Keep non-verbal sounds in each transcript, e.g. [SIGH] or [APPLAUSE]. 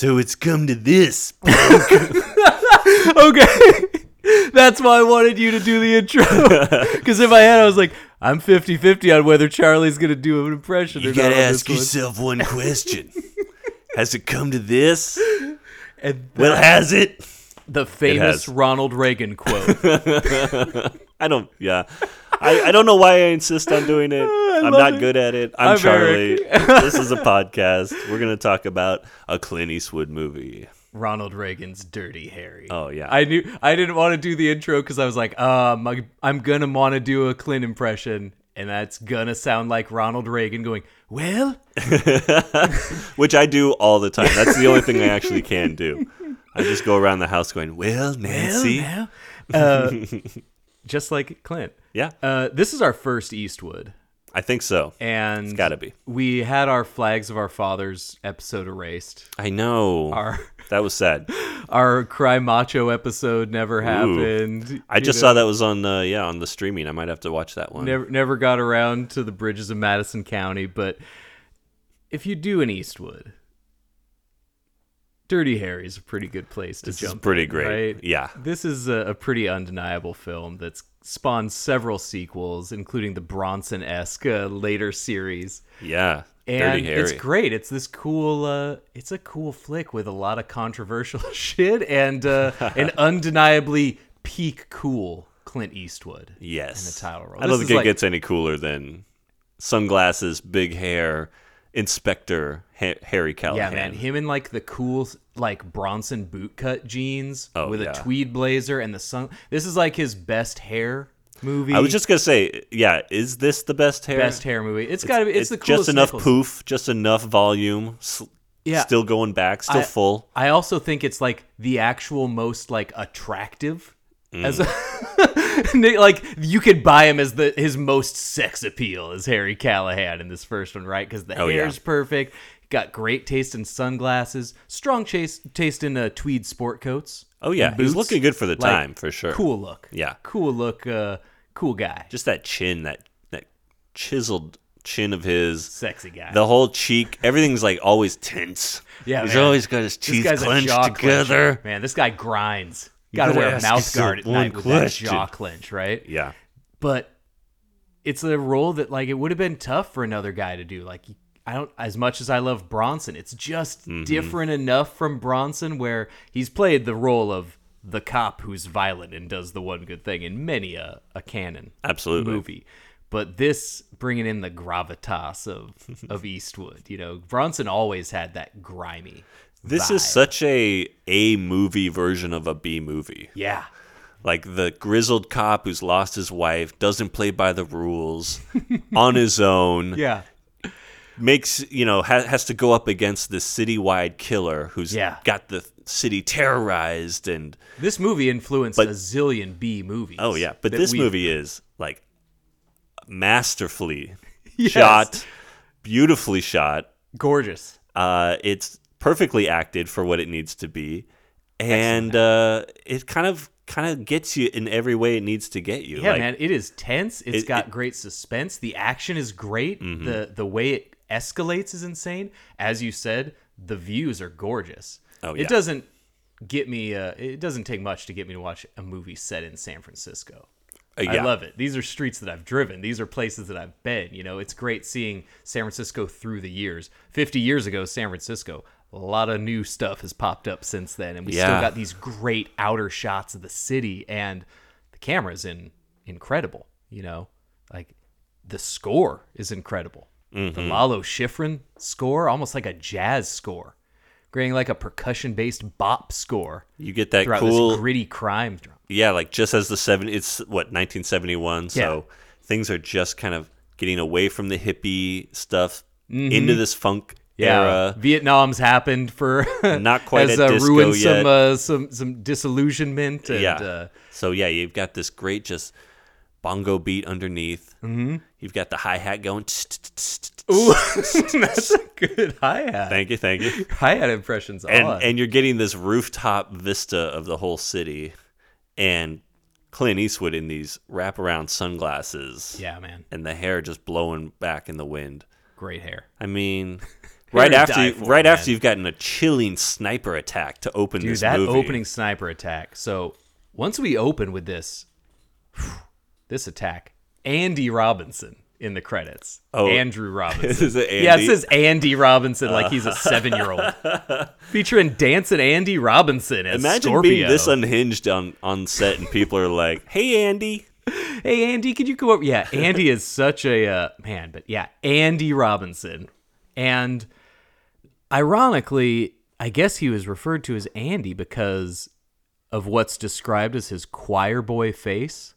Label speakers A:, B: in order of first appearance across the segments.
A: So it's come to this. [LAUGHS]
B: okay. That's why I wanted you to do the intro. [LAUGHS] Because in my head, I was like, I'm 50 50 on whether Charlie's going to do an impression
A: You
B: or
A: gotta
B: not. on
A: ask
B: this one.
A: yourself one [LAUGHS] question. has it come to this?
B: And
A: Well, has it?
B: the famous
A: has.
B: Ronald Reagan quote.
A: I don't. Yeah, I, I don't know why I insist on doing it. [LAUGHS] I'm not
B: it.
A: good at it. I'm,
B: I'm
A: Charlie. [LAUGHS] This is a podcast. We're gonna talk about a Clint Eastwood movie.
B: Ronald Reagan's Dirty Harry.
A: Oh yeah.
B: I knew I didn't want to do the intro because I was like, um, I, I'm gonna want to do a Clint impression, and that's gonna sound like Ronald Reagan going, "Well, [LAUGHS]
A: Which I do all the time. That's the only thing I actually can do. I just go around the house going, "Well, Nancy."
B: well, now," uh, just like Clint.
A: Yeah,
B: Uh, this is our first Eastwood,
A: I think so.
B: and
A: It's gotta be.
B: We had our flags of our fathers episode erased.
A: I know.
B: Our [LAUGHS]
A: that was sad. [LAUGHS]
B: our cry macho episode never happened.
A: I just
B: know?
A: saw that was on uh, yeah on the streaming. I might have to watch that one.
B: never never got around to the bridges of Madison County, but if you do an Eastwood, Dirty Harry's a pretty good place to
A: This is
B: jump.
A: pretty
B: in,
A: great.
B: right?
A: Yeah.
B: This is a, a pretty undeniable film that's spawned several sequels, including the Bronson esque uh, later series.
A: Yeah.
B: And
A: Dirty Harry.
B: it's great. It's this cool. Uh, it's a cool flick with a lot of controversial [LAUGHS] shit and uh, an [LAUGHS] undeniably peak cool Clint Eastwood.
A: Yes.
B: in the title role.
A: I don't
B: This
A: think it
B: like-
A: gets any cooler than sunglasses, big hair, Inspector ha- Harry Callahan.
B: Yeah, man, him in like the cool like Bronson bootcut jeans
A: Oh,
B: with
A: yeah.
B: a tweed blazer and the sun. This is like his best hair movie.
A: I was just gonna say, yeah, is this the best hair?
B: best hair movie. It's got to be. It's, the coolest.
A: just enough
B: Nichols.
A: poof, just enough volume. s-
B: Yeah.
A: still going back, still
B: I-
A: full.
B: I also think it's like the actual most like attractive. As
A: Mm. [LAUGHS]
B: a, like you could buy him as the his most sex appeal as Harry Callahan in this first one, right? Because the
A: Oh, yeah.
B: hair's perfect, got great taste in sunglasses, strong chase, taste in uh, tweed sport coats.
A: Oh yeah, he's looking good for the
B: Like,
A: time for sure.
B: Cool look.
A: Yeah.
B: cool look. Uh, cool guy.
A: Just that chin, that that chiseled chin of his.
B: Sexy guy.
A: The whole cheek, everything's like always tense.
B: Yeah,
A: he's
B: man.
A: always got his teeth clenched together.
B: clencher. Man, this guy grinds. Got to
A: gotta
B: wear a mouth guard at night with that jaw clench, right?
A: Yeah,
B: But it's a role that like it would have been tough for another guy to do. Like I don't as much as I love Bronson, it's just
A: Mm-hmm.
B: different enough from Bronson where he's played the role of the cop who's violent and does the one good thing in many a, a Cannon
A: absolutely.
B: movie. But this bringing in the gravitas of of Eastwood, you know, Bronson always had that grimy.
A: This is such a A movie version of a B movie.
B: yeah.
A: Like the grizzled cop who's lost his wife, doesn't play by the rules, [LAUGHS] on his own,
B: Yeah.
A: makes, you know, ha- has to go up against this citywide killer who's
B: Yeah.
A: got the city terrorized and
B: This movie influenced
A: But-
B: a zillion B movies.
A: oh yeah, but this movie is like masterfully [LAUGHS]
B: Yes.
A: shot, beautifully shot.
B: gorgeous.
A: Uh, it's perfectly acted for what it needs to be, and uh, it kind of kind of gets you in every way it needs to get you.
B: Yeah,
A: like,
B: man, it is tense. It's
A: It-
B: got
A: it- Mm-hmm.
B: great suspense. The action is great. The the way it escalates is insane. As you said, the views are gorgeous.
A: Oh, yeah.
B: It doesn't get me. Uh, it doesn't take much to get me to watch a movie set in San Francisco.
A: Uh,
B: I love it. These are streets that I've driven. These are places that I've been. You know, it's great seeing San Francisco through the years. 50 years ago, San Francisco, a lot of new stuff has popped up since then. And we still got these great outer shots of the city. And the camera's in incredible. You know, like the score is incredible.
A: Mm-hmm.
B: The Lalo Schifrin score, almost like a jazz score, creating like a percussion based bop score
A: You get that cool,
B: gritty crime drama.
A: yeah, like just as the seven, it's what 1971, so things are just kind of getting away from the hippie stuff
B: Mm-hmm.
A: into this funk
B: Yeah,
A: era.
B: Vietnam's happened for [LAUGHS]
A: Not quite
B: has,
A: at
B: uh,
A: disco
B: ruined
A: yet.
B: some uh, some some disillusionment. And,
A: yeah.
B: uh,
A: so yeah, you've got this great just bongo beat underneath. Mm-hmm. You've got the hi hat going.
B: ooh, that's a good hi hat.
A: Thank you, thank you.
B: Hi hat impressions
A: And
B: on.
A: and you're getting this rooftop vista of the whole city, and Clint Eastwood in these wraparound sunglasses.
B: yeah, man,
A: And the hair just blowing back in the wind.
B: great hair.
A: I mean, right after you,
B: for,
A: right
B: man.
A: after you've gotten a chilling sniper attack to open
B: Dude,
A: this
B: that
A: movie.
B: opening sniper attack. So once we open with this, [SIGHS] this attack, Andy Robinson in the credits.
A: Oh.
B: Andrew [LAUGHS] Robinson.
A: Is it
B: Yeah, it
A: Andy?
B: says Andy Robinson like he's a seven-year-old. [LAUGHS] Featuring dancing Andy Robinson as
A: Imagine
B: Scorpio.
A: being this unhinged on on set, and people are like, "Hey, Andy." [LAUGHS]
B: hey Andy, could you come over? Yeah, Andy is such a uh, man, but yeah, Andy Robinson, and ironically, I guess he was referred to as Andy because of what's described as his choir boy face.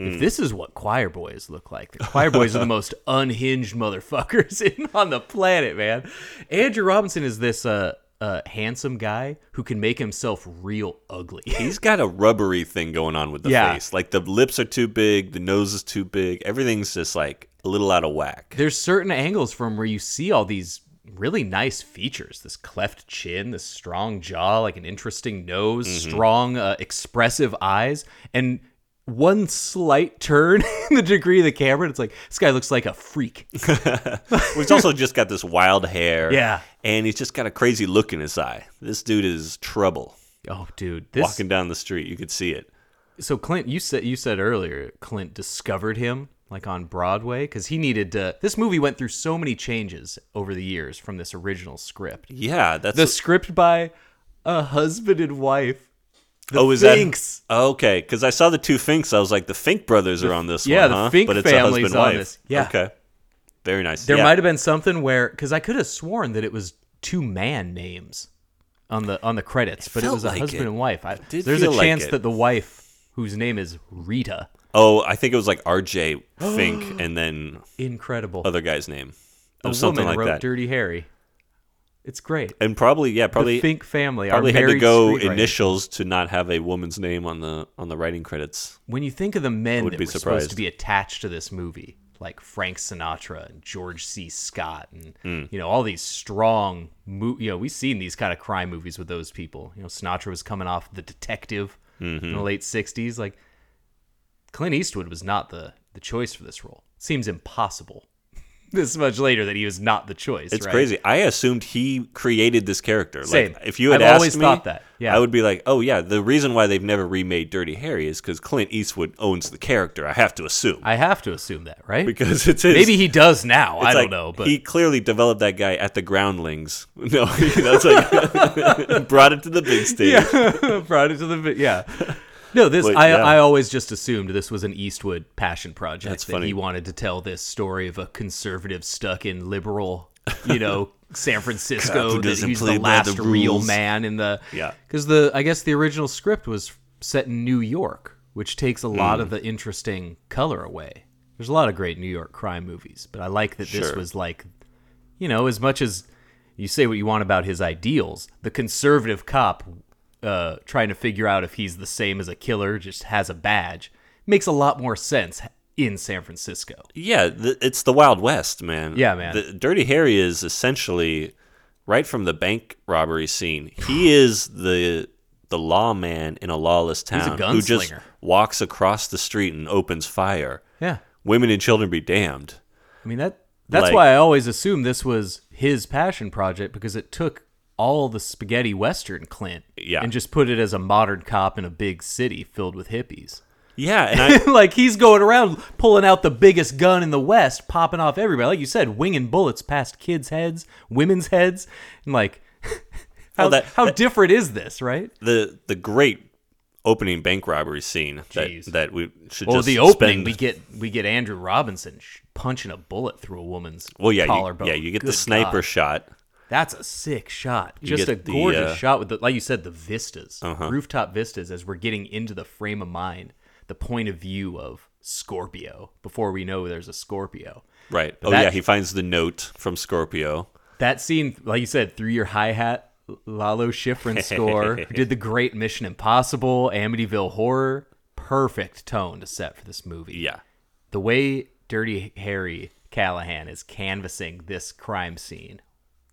B: If this is what choir boys look like, the choir boys are the [LAUGHS] most unhinged motherfuckers [LAUGHS] in, on the planet, man. Andrew Robinson is this uh, uh, handsome guy who can make himself real ugly. [LAUGHS]
A: He's got a rubbery thing going on with the
B: Yeah.
A: face. Like the lips are too big, the nose is too big. Everything's just like a little out of whack.
B: there's certain angles from where you see all these really nice features this cleft chin this strong jaw like an interesting nose strong uh, expressive eyes and one slight turn [LAUGHS] in the degree of the camera and it's like this guy looks like a freak [LAUGHS]
A: He's also just got this wild hair.
B: Yeah.
A: And he's just got a crazy look in his eye. This dude is trouble.
B: oh dude this
A: Walking down the street, you could see it.
B: so clint you said you said earlier clint discovered him like on broadway because he needed to this movie went through so many changes over the years from this original script
A: Yeah, that's
B: the script by a husband and wife the
A: oh, is
B: Finks.
A: that okay? Because I saw the two Finks, I was like, the Fink brothers are on this
B: yeah,
A: one,
B: the
A: huh?
B: Fink
A: but it's a
B: family's
A: husband
B: on
A: wife.
B: this. Yeah.
A: okay, very nice.
B: There
A: Yeah.
B: might have been something where because I could have sworn that it was two man names on the on the credits, but it was a
A: like
B: husband
A: it.
B: and wife. I,
A: did
B: there's a
A: feel like
B: chance that the wife, whose name is Rita,
A: Oh, I think it was like R.J. Fink, [GASPS] and then
B: incredible,
A: other guy's name. It was something
B: woman
A: like
B: wrote
A: that.
B: Dirty Harry. It's great.
A: and probably, yeah,
B: the
A: probably,
B: Fink family,
A: probably had to
B: married
A: go
B: screenwriters.
A: initials to not have a woman's name on the on the writing credits.
B: When you think of the men
A: would
B: that
A: be
B: were supposed
A: surprised.
B: to be attached to this movie, like Frank Sinatra and George C. Scott, and
A: Hmm.
B: you know all these strong, mo- you know, we've seen these kind of crime movies with those people. You know, Sinatra was coming off The Detective
A: Mm-hmm.
B: in the late '60s. Like Clint Eastwood was not the the choice for this role. seems impossible. [LAUGHS] This much later that he was not the choice.
A: It's
B: right?
A: crazy. I assumed he created this character.
B: Same.
A: Like, if you had
B: I've
A: asked
B: always
A: me,
B: thought that. Yeah.
A: I would be like, oh yeah, the reason why they've never remade Dirty Harry is because Clint Eastwood owns the character. I have to assume
B: I have to assume that, right?
A: because it's his.
B: Maybe he does now. I don't
A: like,
B: know, but
A: he clearly developed that guy at the Groundlings. [LAUGHS] No, that's like [LAUGHS] brought it to the big stage.
B: Yeah, brought it to the yeah. No, this
A: But,
B: I
A: yeah.
B: I always just assumed this was an Eastwood passion project.
A: That's
B: that
A: funny.
B: He wanted to tell this story of a conservative stuck in liberal, you know, [LAUGHS] San Francisco. that he's the
A: by the
B: last real man in the
A: Yeah.
B: Because the I guess the original script was set in New York, which takes a lot of mm. the interesting color away. There's a lot of great New York crime movies, but I like that this
A: Sure.
B: was like, you know, as much as you say what you want about his ideals, the conservative cop uh, trying to figure out if he's the same as a killer, just has a badge, makes a lot more sense in San Francisco.
A: Yeah, th- it's the Wild West, man.
B: Yeah, man.
A: The, Dirty Harry is essentially right from the bank robbery scene. He [SIGHS] is the the lawman in a lawless
B: He's a
A: town who just walks across the street and opens fire.
B: Yeah.
A: Women and children be damned.
B: I mean that that's
A: Like-
B: why I always assumed this was his passion project because it took all the spaghetti western Clint
A: Yeah.
B: and just put it as a modern cop in a big city filled with hippies.
A: Yeah, and [LAUGHS] I
B: like he's going around pulling out the biggest gun in the West, popping off everybody. Like you said, winging bullets past kids' heads, women's heads, and like [LAUGHS] how,
A: that-
B: how
A: that-
B: different is this, right?
A: the the great opening bank robbery scene that
B: Jeez.
A: that we should
B: Well,
A: just
B: the opening
A: spend-
B: we get we get Andrew Robinson sh- punching a bullet through a woman's
A: well, yeah, you, yeah, you get the sniper
B: God.
A: shot.
B: That's a sick shot.
A: You
B: Just a
A: the,
B: gorgeous
A: uh,
B: shot with the like you said the vistas,
A: Uh-huh.
B: rooftop vistas as we're getting into the frame of mind, the point of view of Scorpio before we know there's a Scorpio.
A: Right.
B: But
A: oh
B: that-
A: yeah, he finds the note from Scorpio.
B: that scene, like you said, through your hi hat, Lalo Schifrin [LAUGHS] score, who did the great Mission Impossible, Amityville Horror, perfect tone to set for this movie.
A: Yeah.
B: The way Dirty Harry Callahan is canvassing this crime scene,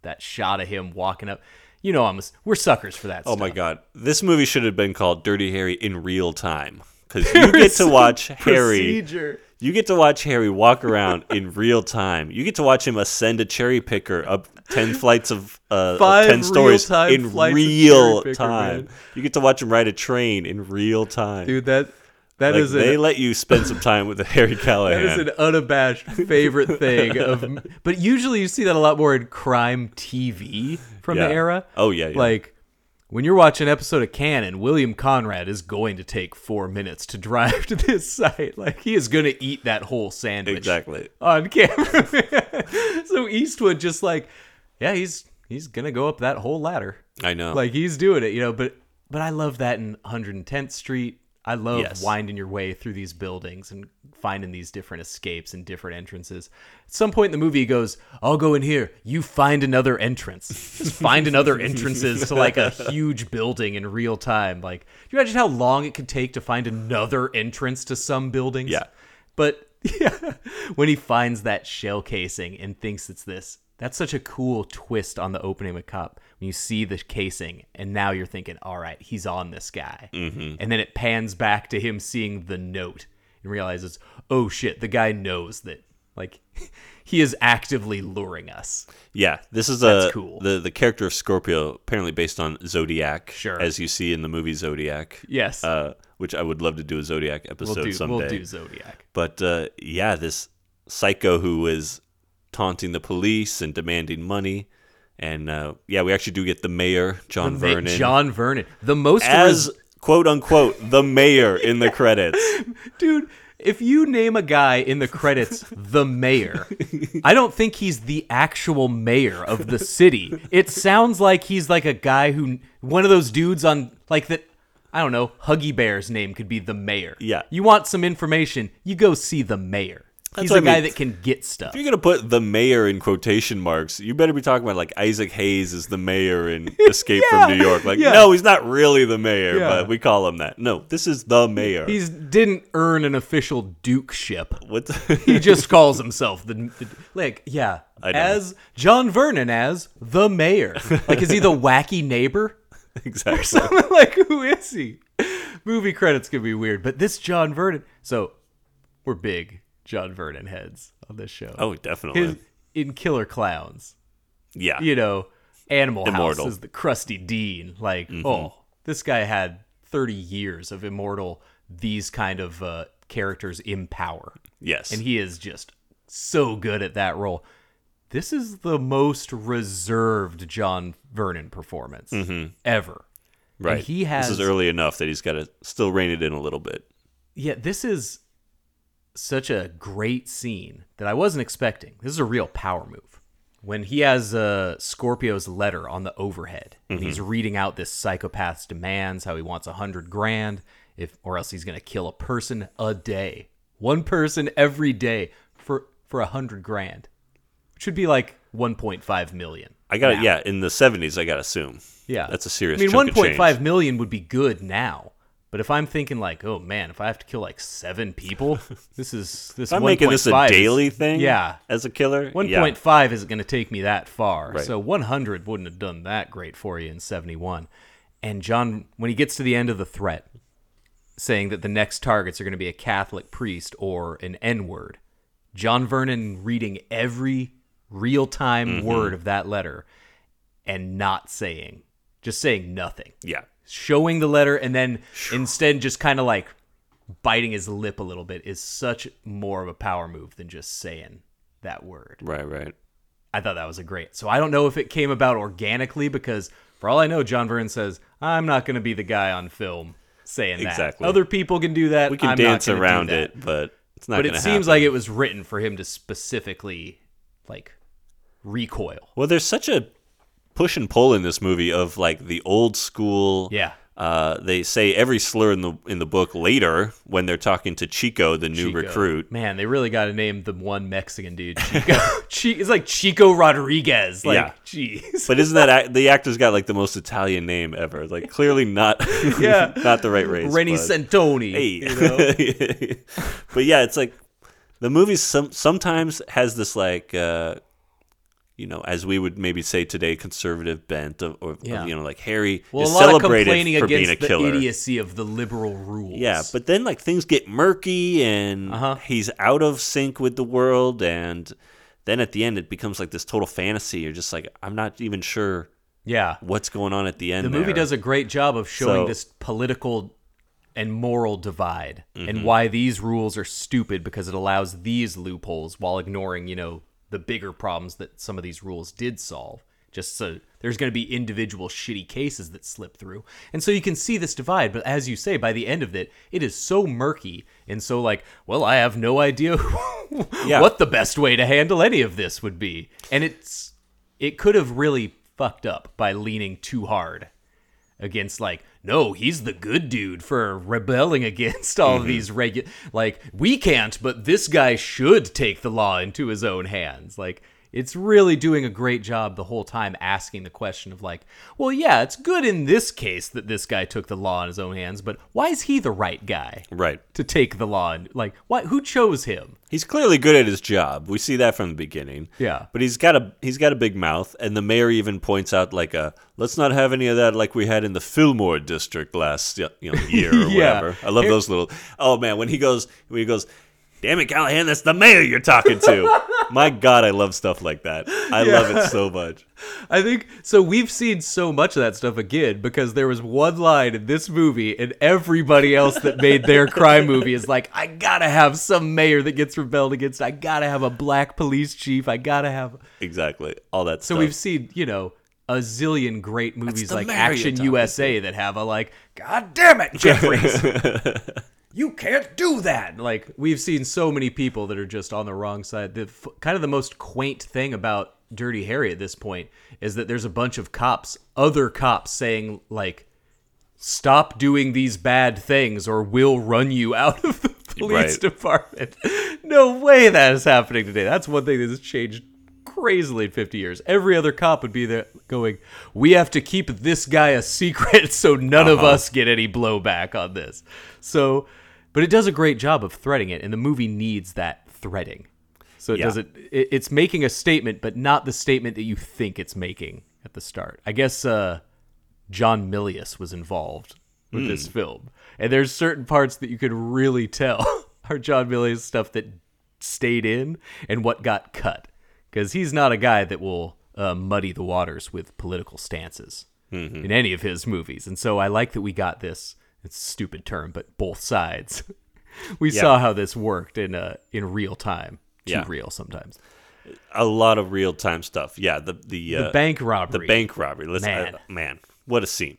B: that shot of him walking up, you know, I'm a, we're suckers for that.
A: Oh my god, this movie should have been called Dirty Harry in real time because [LAUGHS] you get to watch Harry.
B: Procedure.
A: You get to watch Harry walk around in real time. You get to watch him ascend a cherry picker up ten flights of uh,
B: Five
A: ten stories in real
B: picker,
A: time.
B: man.
A: You get to watch him ride a train in real time.
B: Dude, that that
A: like,
B: is
A: they
B: an,
A: let you spend some time with Harry [LAUGHS]
B: that
A: Callahan.
B: is an unabashed favorite thing of. [LAUGHS] But usually you see that a lot more in crime TV from
A: Yeah.
B: the era.
A: Oh, yeah, yeah.
B: Like when you're watching an episode of Cannon, William Conrad is going to take four minutes to drive [LAUGHS] to this site. Like he is going to eat that whole sandwich
A: exactly.
B: on camera. so Eastwood just like, yeah, he's he's gonna go up that whole ladder.
A: I know.
B: Like he's doing it, you know. But but I love that in 110th Street. I love
A: Yes.
B: winding your way through these buildings and finding these different escapes and different entrances. At some point in the movie, he goes, "I'll go in here. You find another entrance. Just find another [LAUGHS] entrances to like a huge building in real time. Like, do you imagine how long it could take to find another entrance to some buildings?
A: Yeah.
B: But [LAUGHS] yeah, when he finds that shell casing and thinks it's this, that's such a cool twist on the opening of a cup. When you see the casing and now you're thinking, all right, he's on this guy. Mm-hmm. And then it pans back to him seeing the note and realizes, oh shit, the guy knows that, like, [LAUGHS] he is actively luring us.
A: Yeah, this is
B: That's
A: a
B: cool.
A: the the character of Scorpio apparently based on Zodiac,
B: Sure.
A: as you see in the movie Zodiac.
B: Yes.
A: uh, which I would love to do a Zodiac episode
B: we'll do,
A: someday.
B: we'll do Zodiac.
A: But uh, yeah, this psycho who is taunting the police and demanding money, and uh, yeah, we actually do get the mayor, John
B: Ma-
A: Vernon,
B: John Vernon. The most
A: as
B: res-
A: quote unquote the mayor in the credits. [LAUGHS]
B: Dude, if you name a guy in the credits the mayor, I don't think he's the actual mayor of the city. It sounds like he's like a guy who one of those dudes on like that I don't know, Huggy Bear's name could be the mayor.
A: Yeah.
B: You want some information, you go see the mayor.
A: That's
B: he's
A: what
B: a
A: I
B: guy that can get stuff.
A: If you're gonna put the mayor in quotation marks, you better be talking about like Isaac Hayes is the mayor in [LAUGHS] Escape
B: Yeah,
A: from New York. Like,
B: yeah.
A: no, he's not really the mayor,
B: Yeah.
A: but we call him that. No, this is the mayor.
B: He's didn't earn an official dukeship.
A: what? [LAUGHS]
B: he just calls himself the, the like yeah
A: I know.
B: as John Vernon as the mayor. Like is he the wacky neighbor? [LAUGHS]
A: exactly.
B: like who is he? Movie credits could be weird, but this John Vernon. So we're big John Vernon heads on this show.
A: Oh, definitely.
B: His in Killer Clowns,
A: yeah.
B: you know, Animal
A: Immortal.
B: House is the crusty dean. Like oh, this guy had thirty years of immortal these kind of uh, characters in power.
A: yes.
B: and he is just so good at that role. This is the most reserved John Vernon performance ever.
A: right.
B: And he has
A: This is early enough that he's got to still rein it in a little bit.
B: Yeah, this is such a great scene that I wasn't expecting. This is a real power move. When he has uh, Scorpio's letter on the overhead, and he's reading out this psychopath's demands, how he wants a hundred grand, if or else he's gonna kill a person a day, one person every day for for a hundred grand, which should be like one point five million.
A: I got
B: now.
A: yeah. In the '70s, I got to assume.
B: Yeah,
A: That's a serious.
B: I mean, one point five million would be good now, but if I'm thinking like, oh man, if I have to kill like seven people, [LAUGHS] this is this.
A: I'm making this a
B: 1.5 is-
A: daily thing.
B: Yeah,
A: As a killer.
B: one
A: yeah.
B: point five isn't going to take me that far.
A: Right.
B: So one hundred wouldn't have done that great for you in seventy one. And John, when he gets to the end of the threat, saying that the next targets are going to be a Catholic priest or an N word, John Vernon reading every real time
A: Mm-hmm.
B: word of that letter and not saying, just saying nothing
A: Yeah.
B: Showing the letter and then instead just kind of like biting his lip a little bit is such more of a power move than just saying that word.
A: Right. Right.
B: I thought that was a great. So I don't know if it came about organically because for all I know, John Vernon says, I'm not going to be the guy on film saying that.
A: Exactly.
B: Other people can do that.
A: We can
B: I'm
A: dance
B: not gonna do
A: around it, but it's not.
B: But it seems
A: happen.
B: like it was written for him to specifically like recoil.
A: Well, there's such a push and pull in this movie of like the old school
B: Yeah.
A: Uh, they say every slur in the in the book later when they're talking to Chico, the new
B: Chico.
A: recruit.
B: Man, they really got to name the one Mexican dude. Chico. [LAUGHS] Chi- it's like Chico Rodriguez. Like,
A: Yeah.
B: jeez.
A: But isn't that [LAUGHS] the actor's got like the most Italian name ever? Like clearly not, [LAUGHS]
B: Yeah.
A: not the right race. Reni
B: Santoni.
A: Hey.
B: You know?
A: but yeah, it's like the movie some sometimes has this like uh you know, as we would maybe say today, conservative bent of, or of,
B: Yeah.
A: you know, like Harry
B: Well,
A: is
B: a lot of
A: celebrated
B: complaining
A: for being
B: against
A: a killer.
B: the idiocy of the liberal rules.
A: Yeah, but then like things get murky and
B: Uh-huh.
A: he's out of sync with the world and then at the end it becomes like this total fantasy. You're just like I'm not even sure
B: yeah.
A: what's going on at the end.
B: The movie
A: there.
B: does a great job of showing
A: So-
B: this political and moral divide
A: Mm-hmm.
B: and why these rules are stupid because it allows these loopholes while ignoring, you know, the bigger problems that some of these rules did solve. Just so there's going to be individual shitty cases that slip through. And so you can see this divide, but as you say, by the end of it, it is so murky and so like, well, I have no idea [LAUGHS]
A: Yeah.
B: what the best way to handle any of this would be. And it's it could have really fucked up by leaning too hard against like no he's the good dude for rebelling [LAUGHS] against all of these regu like we can't but this guy should take the law into his own hands. Like it's really doing a great job the whole time asking the question of like well yeah it's good in this case that this guy took the law in his own hands but why is he the right guy
A: right.
B: to take the law in, like why who chose him
A: He's clearly good at his job. We see that from the beginning.
B: Yeah.
A: But he's got a he's got a big mouth, and the mayor even points out like a let's not have any of that like we had in the Fillmore district last you know year or [LAUGHS]
B: Yeah.
A: whatever. I love those little. Oh man, when he goes when he goes, damn it, Callahan, that's the mayor you're talking to. [LAUGHS] My God, I love stuff like that. I love it so much.
B: I think so. We've seen so much of that stuff again because there was one line in this movie, and everybody else that made their crime movie is like, I gotta have some mayor that gets rebelled against. I gotta have a black police chief. I gotta have. [LAUGHS]
A: Exactly, all that
B: So
A: stuff.
B: we've seen, you know, a zillion great movies like Action USA that have a like, God damn it, Jeffries. [LAUGHS] You can't do that. Like we've seen so many people that are just on the wrong side. The f- kind of the most quaint thing about Dirty Harry at this point is that there's a bunch of cops, other cops saying like stop doing these bad things or we'll run you out of the [LAUGHS] police
A: Right.
B: department. No way that is happening today. That's one thing that has changed crazily in 50 years. Every other cop would be there going, "We have to keep this guy a secret [LAUGHS] so none of
A: Uh-huh.
B: us get any blowback on this." So, but it does a great job of threading it and the movie needs that threading. So it
A: Yeah.
B: doesn't it, it's making a statement but not the statement that you think it's making at the start. I guess uh John Milius was involved with
A: Hmm.
B: this film. And there's certain parts that you could really tell [LAUGHS] are John Milius stuff that stayed in and what got cut. Because he's not a guy that will uh, muddy the waters with political stances
A: Mm-hmm.
B: in any of his movies. And so I like that we got this, it's a stupid term, but both sides. [LAUGHS] we
A: Yeah.
B: saw how this worked in uh, in real time. Too
A: Yeah.
B: real sometimes.
A: a lot of real time stuff. Yeah, the the, uh,
B: The bank robbery.
A: the bank robbery. Let's,
B: Man.
A: man, what a scene!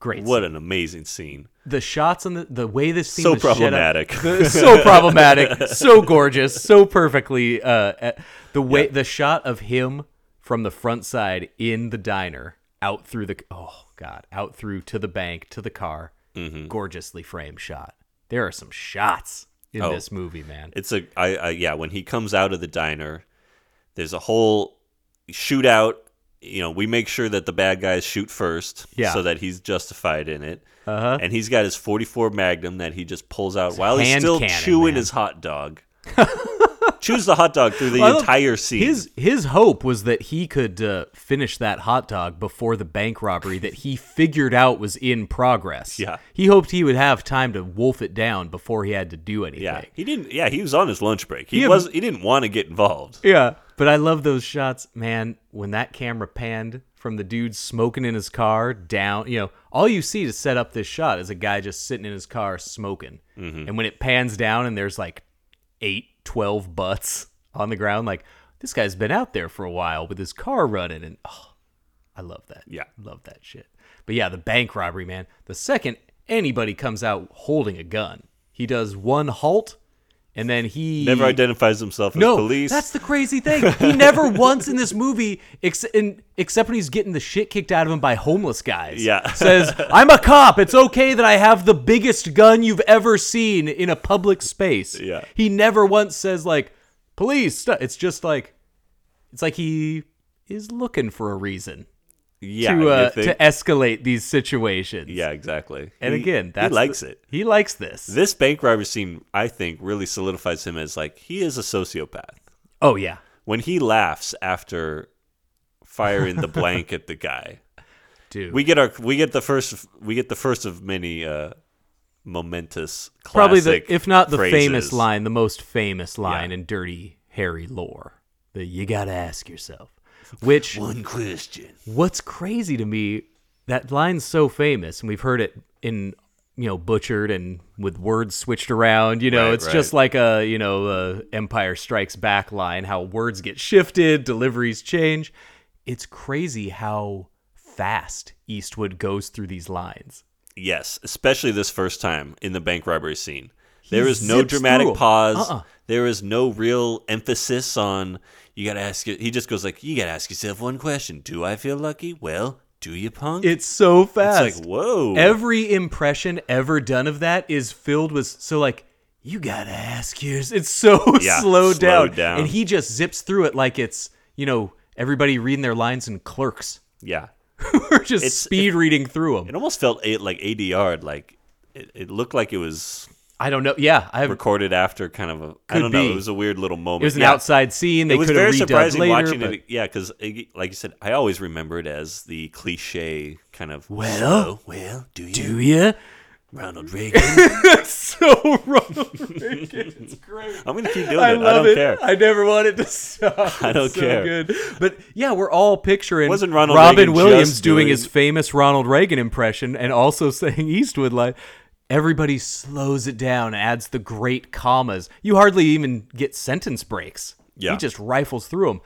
B: Great.
A: What an amazing scene.
B: the shots and the, the way this scene
A: So
B: was up-
A: problematic.
B: the- so [LAUGHS] problematic, so gorgeous, so perfectly. Uh, uh, the way the shot of him from the front side in the diner, out through the oh god, out through to the bank to the car,
A: Mm-hmm.
B: gorgeously framed shot. There are some shots in
A: Oh.
B: this movie, man.
A: It's a I, I yeah. When he comes out of the diner, there's a whole shootout. You know, we make sure that the bad guys shoot first,
B: Yeah.
A: so that he's justified in it.
B: Uh-huh.
A: And he's got his 44 Magnum that he just pulls out while he's still
B: cannon,
A: chewing
B: man.
A: his hot dog. [LAUGHS] Chews the hot dog through the [LAUGHS]
B: Well,
A: entire scene.
B: His his hope was that he could uh, finish that hot dog before the bank robbery that he figured out was in progress.
A: Yeah.
B: he hoped he would have time to wolf it down before he had to do anything.
A: yeah, he didn't. Yeah, he was on his lunch break. He
B: He-
A: was. He didn't want to get involved.
B: Yeah. But I love those shots, man, when that camera panned from the dude smoking in his car down, you know, all you see to set up this shot is a guy just sitting in his car smoking. And when it pans down and there's like eight, 12 butts on the ground, like this guy's been out there for a while with his car running. And oh, I love that.
A: Yeah.
B: Love that shit. But yeah, the bank robbery, man. The second anybody comes out holding a gun, he does one halt And then he
A: Never identifies himself as
B: no,
A: police.
B: that's the crazy thing. He never [LAUGHS] once in this movie, ex- in, except when he's getting the shit kicked out of him by homeless guys,
A: Yeah. [LAUGHS]
B: says, "I'm a cop. It's okay that I have the biggest gun you've ever seen in a public space."
A: Yeah.
B: He never once says like, "Police." st-" It's just like, it's like he is looking for a reason
A: yeah,
B: to uh, to escalate these situations.
A: yeah, exactly.
B: And
A: He-
B: again, that's
A: he likes
B: the-
A: it.
B: He likes this.
A: This bank robber scene, I think, really solidifies him as like he is a sociopath.
B: oh yeah.
A: When he laughs after firing the blank at the guy, [LAUGHS]
B: Dude.
A: we get our we get the first we get the first of many uh momentous
B: probably
A: classic
B: the if not the famous line the most famous line
A: Yeah.
B: in dirty harry lore the you gotta ask yourself which
A: One question.
B: what's crazy to me that line's so famous and we've heard it in you know butchered and with words switched around you know
A: Right,
B: it's just like a you know a empire strikes back line how words get shifted deliveries change it's crazy how fast eastwood goes through these lines
A: Yes, especially this first time in the bank robbery scene. There is no dramatic pause.
B: Uh-uh.
A: There is no real emphasis on you got to ask it. He just goes like, "You got to ask yourself one question: Do I feel lucky? Well, do you, punk?"
B: it's so fast
A: It's like, whoa.
B: Every impression ever done of that is filled with so like you gotta ask yours. It's so [LAUGHS]
A: Yeah,
B: slowed, down.
A: slowed down.
B: and he just zips through it like it's you know everybody reading their lines in Clerks. [LAUGHS]
A: yeah,
B: We're just
A: It's-
B: speed reading through them.
A: it almost felt like ADR. Like it, it looked like it was
B: I don't know. Yeah, I have.
A: recorded after kind of a. I don't know.
B: be.
A: It was a weird little moment.
B: It was an
A: Yeah.
B: outside scene. They
A: it was very surprising
B: later.
A: watching
B: but-
A: it. Yeah, because like you said, I always remember it as the cliche kind of.
B: Well?
A: well, do you,
B: Do you?
A: Ronald Reagan? [LAUGHS] [LAUGHS]
B: so Ronald Reagan. It's great.
A: I'm gonna keep doing
B: I
A: it.
B: love
A: I don't
B: it.
A: care.
B: I never wanted to stop. [LAUGHS]
A: I don't
B: so
A: care.
B: Good. But yeah, we're all picturing
A: Wasn't Ronald
B: Robin
A: Reagan
B: Williams doing
A: doing-
B: his famous Ronald Reagan impression and also saying Eastwood like everybody slows it down, adds the great commas. You hardly even get sentence breaks.
A: Yeah.
B: He just rifles through them.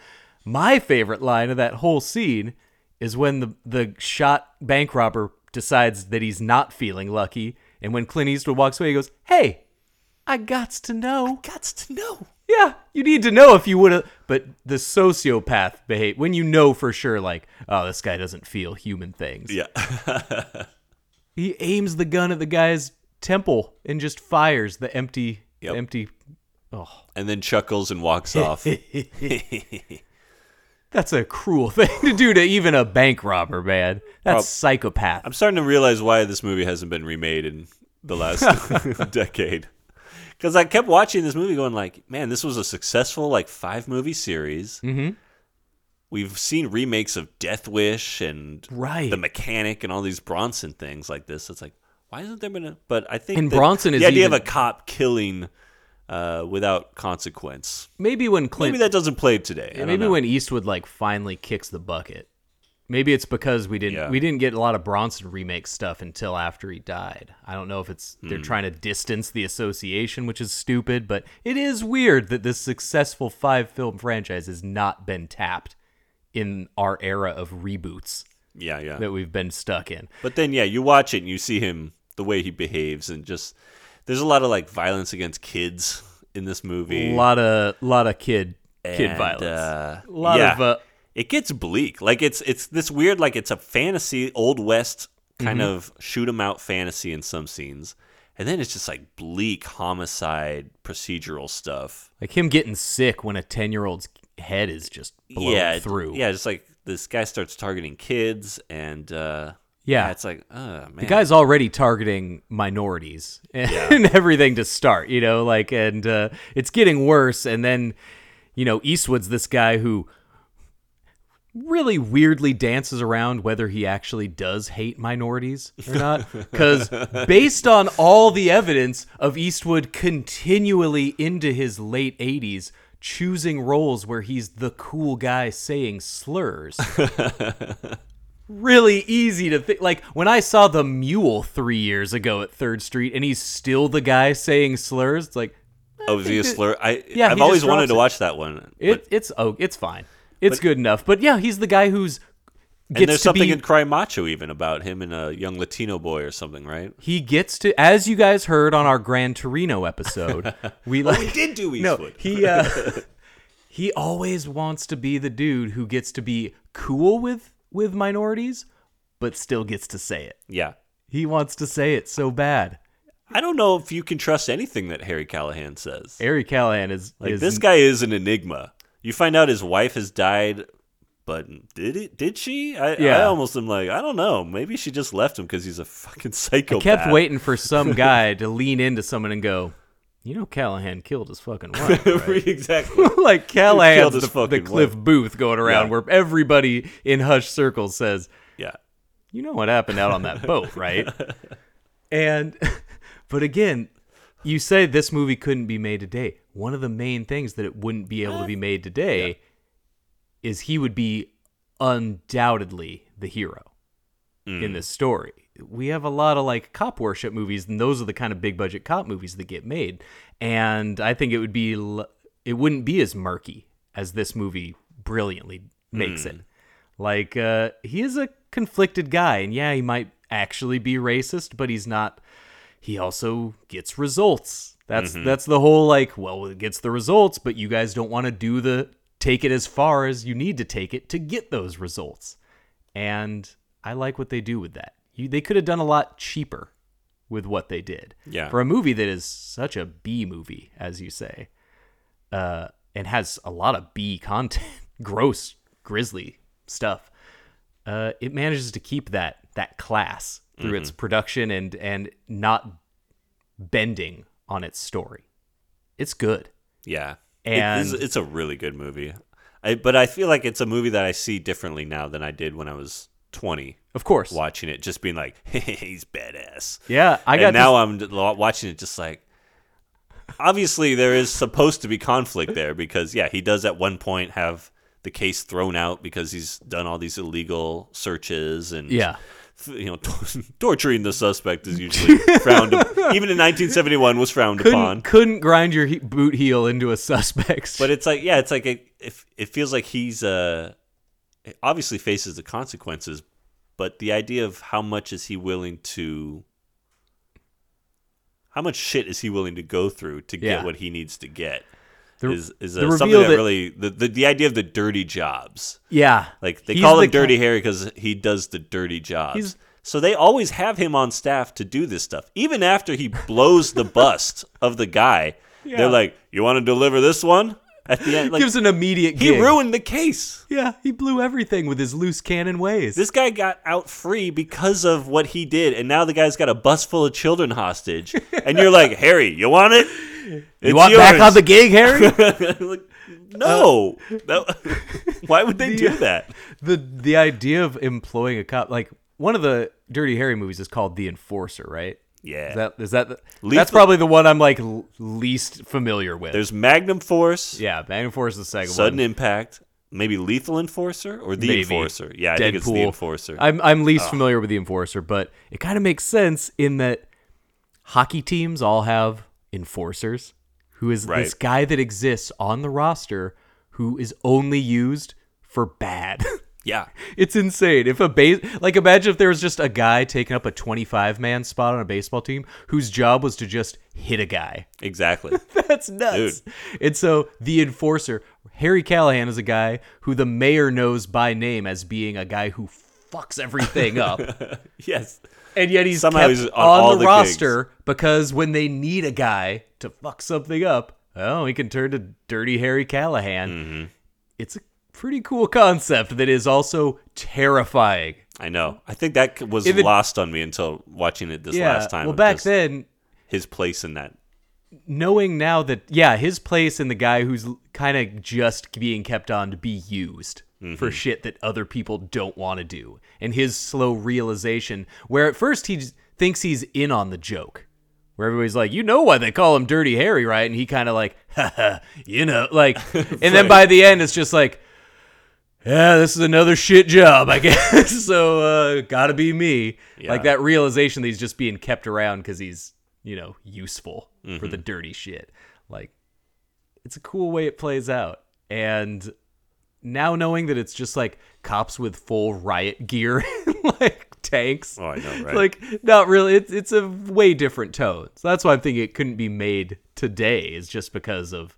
B: My favorite line of that whole scene is when the the shot bank robber decides that he's not feeling lucky, and when Clint Eastwood walks away, he goes, "Hey, I gots to know."
A: Gots to know.
B: Yeah, you need to know if you would have. But the sociopath behave when you know for sure, like, oh, this guy doesn't feel human things.
A: Yeah. [LAUGHS]
B: He aims the gun at the guy's temple and just fires the empty,
A: Yep.
B: empty.
A: and then chuckles and walks off. [LAUGHS]
B: That's a cruel [LAUGHS] thing to do to even a bank robber, man. That's
A: Prob-
B: psychopath.
A: I'm starting to realize why this movie hasn't been remade in the last [LAUGHS] decade. Because I kept watching this movie, going like, "Man, this was a successful like five movie series." Mm-hmm. We've seen remakes of Death Wish and
B: Right.
A: The Mechanic and all these Bronson things like this. It's like, why isn't there been a? But I think
B: And
A: that
B: Bronson is
A: the idea
B: even-
A: of a cop killing uh, without consequence.
B: maybe when Clint,
A: Maybe that doesn't play today. Don't
B: maybe
A: know.
B: when Eastwood like finally kicks the bucket. Maybe it's because we didn't
A: Yeah.
B: we didn't get a lot of Bronson remake stuff until after he died. I don't know if it's they're
A: Hmm.
B: trying to distance the association, which is stupid, but it is weird that this successful five film franchise has not been tapped in our era of reboots
A: yeah, yeah.
B: that we've been stuck in.
A: But then, yeah, you watch it and you see him the way he behaves, and just there's a lot of like violence against kids in this movie.
B: A lot of lot of kid kid violence.
A: uh,
B: a lot
A: yeah.
B: of uh,
A: it gets bleak. Like it's it's this weird like it's a fantasy old west kind
B: Mm-hmm.
A: of shoot 'em out fantasy in some scenes. And then it's just like bleak homicide procedural stuff.
B: like him getting sick when a 10-year-old's head is just blown
A: yeah,
B: through.
A: Yeah, just like this guy starts targeting kids and uh
B: Yeah.
A: it's like, uh man.
B: The guy's already targeting minorities [LAUGHS] and, everything to start, you know, like, and uh, it's getting worse. And then, you know, Eastwood's this guy who really weirdly dances around whether he actually does hate minorities or not. [LAUGHS] Because based on all the evidence of Eastwood continually into his late 80s, choosing roles where he's the cool guy saying slurs [LAUGHS] really easy to think. Like when I saw the mule three years ago at Third Street, and he's still the guy saying slurs. It's like
A: Oh, is he a slur? I
B: Yeah,
A: I've always wanted to watch that one.
B: it. It's oh, it's fine. It's good enough. But yeah, he's the guy who's
A: And there's something
B: be
A: in Cry Macho even about him and a young Latino boy or something, right?
B: he gets to as you guys heard on our Gran Torino episode. [LAUGHS] we like
A: we did do
B: no
A: Eastwood.
B: he uh, [LAUGHS] he always wants to be the dude who gets to be cool with with minorities, but still gets to say it.
A: Yeah.
B: He wants to say it so bad.
A: I don't know if you can trust anything that Harry Callahan says.
B: Harry Callahan is
A: Like
B: is
A: this guy is an enigma. You find out his wife has died, but did it? Did she? I, I almost am like, I don't know. Maybe she just left him because he's a fucking [LAUGHS] psychopath.
B: I kept waiting for some [LAUGHS] guy to lean into someone and go, "You know, Callahan killed his fucking wife." [LAUGHS] right?"
A: exactly.
B: like Callahan's the, the Cliff
A: wife.
B: Booth going around
A: Yeah.
B: where everybody in hush circles says,
A: Yeah.
B: "You know what happened out on that boat, right?" and but again, you say this movie couldn't be made today. One of the main things that it wouldn't be able to be made today is he would be undoubtedly the hero in mm. this story. We have a lot of like cop worship movies, and those are the kind of big budget cop movies that get made. And I think it would be, it wouldn't be as murky as this movie brilliantly makes it. Mm. Like, uh, he is a conflicted guy, and yeah, he might actually be racist, but he's not. He also gets results. That's mm-hmm. that's the whole like, well, it gets the results, but you guys don't want to do the take it as far as you need to take it to get those results. And I like what they do with that. You, they could have done a lot cheaper with what they did.
A: Yeah.
B: For a movie that is such a B movie, as you say, uh, and has a lot of B content, [LAUGHS] gross, grisly stuff. Uh, it manages to keep that that class through its production and and not bending on its story. It's good.
A: Yeah.
B: And-
A: it is, it's a really good movie. I, but I feel like it's a movie that I see differently now than I did when I was 20
B: Of course.
A: watching it, just being like, [LAUGHS] he's badass.
B: Yeah, I got
A: and now
B: this-
A: I'm watching it just like, obviously there is supposed to be conflict there because, yeah, he does at one point have the case thrown out because he's done all these illegal searches and
B: Yeah.
A: You know, [LAUGHS] torturing the suspect is usually frowned. [LAUGHS] Even in 1971, was frowned
B: couldn't
A: upon.
B: couldn't grind your he- boot heel into a suspect.
A: But it's like, yeah, it's like it, it, it feels like he's uh, obviously faces the consequences, but the idea of how much is he willing to, how much shit is he willing to go through to
B: Yeah.
A: get what he needs to get
B: The-
A: is is uh, something that,
B: that-
A: really the, the the idea of the dirty jobs.
B: yeah,
A: Like they
B: He's
A: call
B: the
A: him Dirty Harry because he does the dirty jobs.
B: He's-
A: so they always have him on staff to do this stuff. Even after he blows the bust [LAUGHS] of the guy,
B: Yeah.
A: they're like, "You want to deliver this one?" At the end, like,
B: gives an immediate.
A: he
B: gig.
A: ruined the case.
B: Yeah, he blew everything with his loose cannon ways.
A: This guy got out free because of what he did, and now the guy's got a bus full of children hostage. [LAUGHS] and you're like, Harry, you want it?
B: You want back on the gig, Harry? [LAUGHS]
A: like, uh, no. That- [LAUGHS] why would they do that?
B: the the idea of employing a cop, like one of the Dirty Harry movies, is called The Enforcer, right?
A: Yeah.
B: Is that is that the,
A: Lethal-
B: that's probably the one I'm like least familiar with.
A: There's Magnum Force,
B: yeah, Magnum Force is the second
A: Sudden
B: one.
A: Sudden Impact, maybe Lethal Enforcer or The
B: Maybe.
A: Enforcer. Yeah, I think it's The Enforcer.
B: I'm I'm least ah. familiar with the Enforcer, but it kind of makes sense in that hockey teams all have enforcers, who is this guy that exists on the roster who is only used for bad. [LAUGHS]
A: yeah.
B: it's insane. If a base like imagine if there was just a guy taking up a 25 man spot on a baseball team whose job was to just hit a guy. [LAUGHS]
A: Exactly.
B: That's nuts. And so the enforcer, Harry Callahan, is a guy who the mayor knows by name as being a guy who fucks everything up. [LAUGHS]
A: yes.
B: And yet he's
A: Somehow
B: kept
A: he's on
B: on,
A: all
B: the,
A: the
B: roster because when they need a guy to fuck something up, oh, he can turn to Dirty Harry Callahan.
A: Mm-hmm.
B: It's a pretty cool concept that is also terrifying.
A: I know. I think that was
B: it-
A: lost on me until watching it this
B: yeah.
A: last time.
B: well, back then,
A: his place in that.
B: knowing now that yeah, his place in the guy who's kind of just being kept on to be used
A: Mm-hmm.
B: for shit that other people don't want to do, and his slow realization where at first he thinks he's in on the joke. Where everybody's like, you know why they call him Dirty Harry, right? And he kind of like, haha, [LAUGHS] you know, like, [LAUGHS] and then by the end, it's just like, yeah, this is another shit job, I [LAUGHS] guess. so, uh, gotta be me.
A: Yeah.
B: Like that realization that he's just being kept around because he's, you know, useful for the dirty shit. Like, it's a cool way it plays out. And now knowing that it's just like cops with full riot gear, [LAUGHS] and, like tanks.
A: Oh, I know, right?
B: Like not really. It's it's a way different tone. So that's why I'm thinking it couldn't be made today. Is just because of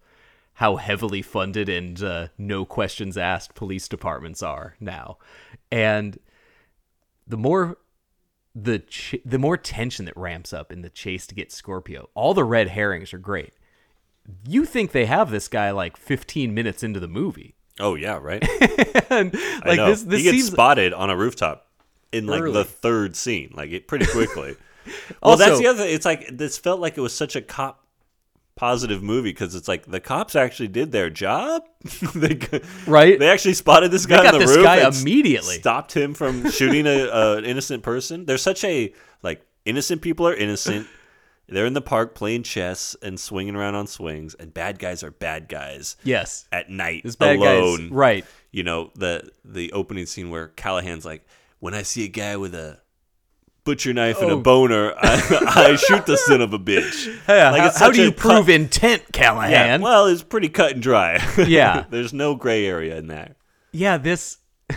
B: how heavily funded and uh, no questions asked police departments are now, and the more the ch- the more tension that ramps up in the chase to get Scorpio. All the red herrings are great. You think they have this guy like 15 minutes into the movie,
A: Oh yeah, right. [LAUGHS]
B: and
A: I know.
B: this this
A: he gets
B: seems
A: spotted on a rooftop in like
B: Early.
A: the third scene, like it pretty quickly. [LAUGHS] well, that's the other. thing. It's like this felt like it was such a cop positive movie because it's like the cops actually did their job. [LAUGHS] they,
B: Right.
A: They actually spotted this guy on the
B: this
A: roof
B: guy immediately.
A: Stopped him from shooting a, a an innocent person. There's such a like innocent people are innocent. They're in the park playing chess and swinging around on swings, and bad guys are bad guys
B: yes.
A: at night
B: This bad
A: alone.
B: guy's right.
A: You know the the opening scene where Callahan's like, "When I see a guy with a butcher knife and a
B: Oh.
A: boner, I, [LAUGHS] I shoot the son of a bitch."
B: Yeah,
A: Like,
B: how, how do you prove
A: cut-
B: intent,
A: Yeah,
B: Callahan?
A: well, it's pretty cut and dry. [LAUGHS]
B: Yeah.
A: there's no gray area in that.
B: yeah, this [LAUGHS]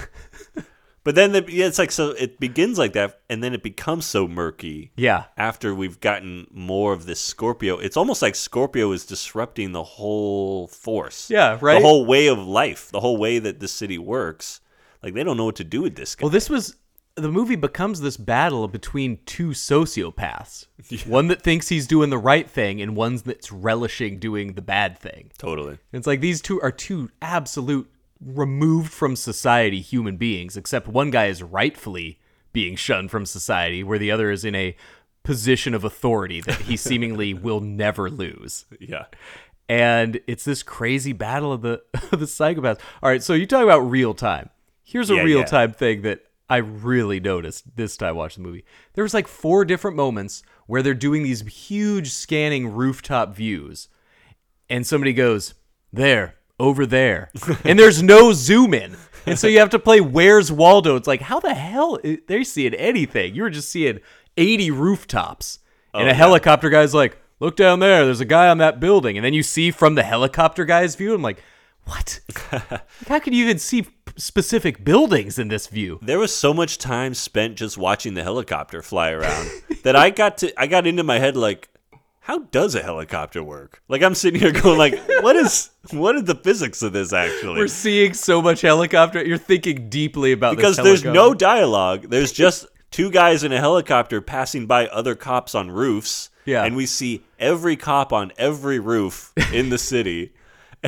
A: But then the, yeah, it's like so it begins like that, and then it becomes so murky.
B: yeah.
A: After we've gotten more of this Scorpio, it's almost like Scorpio is disrupting the whole force.
B: Yeah, right?
A: The whole way of life, the whole way that this city works. Like they don't know what to do with this guy.
B: Well, this was the movie becomes this battle between two sociopaths. [LAUGHS] One that thinks he's doing the right thing and one that's relishing doing the bad thing.
A: totally.
B: It's like these two are two absolute removed from society human beings, except one guy is rightfully being shunned from society, where the other is in a position of authority that he seemingly [LAUGHS] will never lose.
A: Yeah.
B: And it's this crazy battle of the [LAUGHS] of the psychopaths. All right, so you talk about real time. Here's a
A: Yeah,
B: real
A: yeah.
B: time thing that I really noticed this time watching the movie. There was like four different moments where they're doing these huge scanning rooftop views, and somebody goes, "There, over there," [LAUGHS] and there's no zoom in, and so you have to play "Where's Waldo." It's like, how the hell they're seeing anything? You were just seeing 80 rooftops, and oh, a
A: yeah.
B: helicopter guy's like, "Look down there, there's a guy on that building," and then you see from the helicopter guy's view. I'm like, what? [LAUGHS] Like, how can you even see specific buildings in this view?
A: There was so much time spent just watching the helicopter fly around that I got to I got into my head like how does a helicopter work? Like I'm sitting here going like [LAUGHS] what is what is the physics of this actually?
B: We're seeing so much helicopter. You're thinking deeply about
A: because there's no dialogue. There's just two guys in a helicopter passing by other cops on roofs.
B: Yeah.
A: And we see every cop on every roof in the city.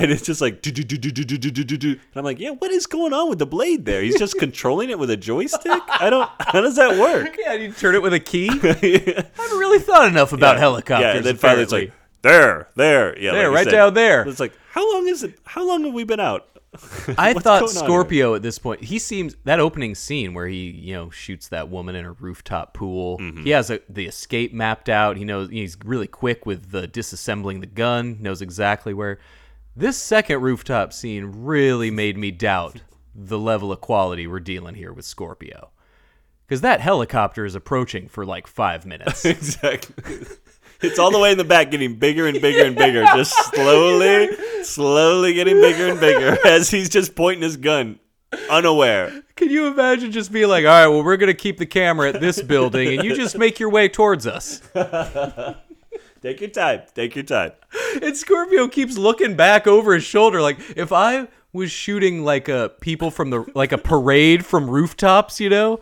A: And it's just like do do do do do do do do do. And I'm like, yeah, what is going on with the blade there? He's just controlling it with a joystick. I don't. How does that work? [LAUGHS]
B: Yeah, you turn it with a key. [LAUGHS] I haven't really thought enough about
A: Yeah.
B: helicopters.
A: Yeah, and then finally it's like there, there, yeah,
B: There,
A: like
B: right
A: said.
B: down there.
A: It's like how long is it? How long have we been out? [LAUGHS]
B: I thought
A: going on here?
B: Scorpio at this point, he seems that opening scene where he, you know, shoots that woman in a rooftop pool.
A: Mm-hmm.
B: He has a, the escape mapped out. He knows he's really quick with the disassembling the gun. Knows exactly where. This second rooftop scene really made me doubt the level of quality we're dealing here with Scorpio, because that helicopter is approaching for like five minutes. [LAUGHS]
A: exactly. It's all the way in the back, getting bigger and bigger and bigger, just slowly, [LAUGHS] slowly getting bigger and bigger [LAUGHS] as he's just pointing his gun, unaware.
B: Can you imagine just being like, all right, well, we're gonna keep the camera at this building, and you just make your way towards us.
A: Take your time. Take your time.
B: And Scorpio keeps looking back over his shoulder. Like if I was shooting like a people from the like a parade from rooftops, you know,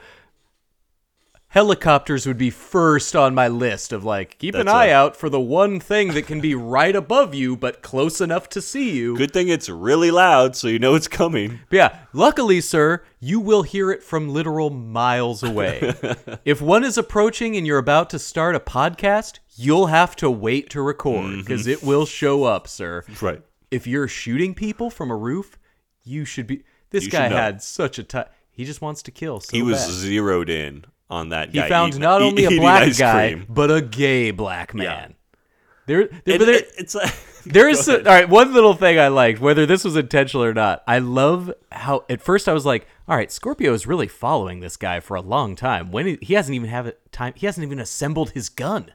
B: helicopters would be first on my list of like keep an
A: That's
B: eye
A: a-
B: out for the one thing that can be right above you but close enough to see you.
A: Good thing it's really loud, so you know it's coming.
B: But yeah, luckily, sir, you will hear it from literal miles away. [LAUGHS] if one is approaching and you're about to start a podcast, you'll have to wait to record mm-hmm. because it will show up, sir.
A: Right.
B: If you're shooting people from a roof, you should be. This
A: You
B: guy
A: know.
B: had such a time. He just wants to kill. So
A: He was
B: bad.
A: zeroed in on that
B: He
A: guy.
B: found
A: eating-
B: not
A: eat-
B: only a black guy,
A: cream.
B: but a gay black man. There, there,
A: And
B: but there,
A: it- it's like [LAUGHS]
B: there is
A: some,
B: all right. One little thing I liked, whether this was intentional or not. I love how at first I was like, "All right, Scorpio is really following this guy for a long time. When he, he hasn't even have it time, he hasn't even assembled his gun."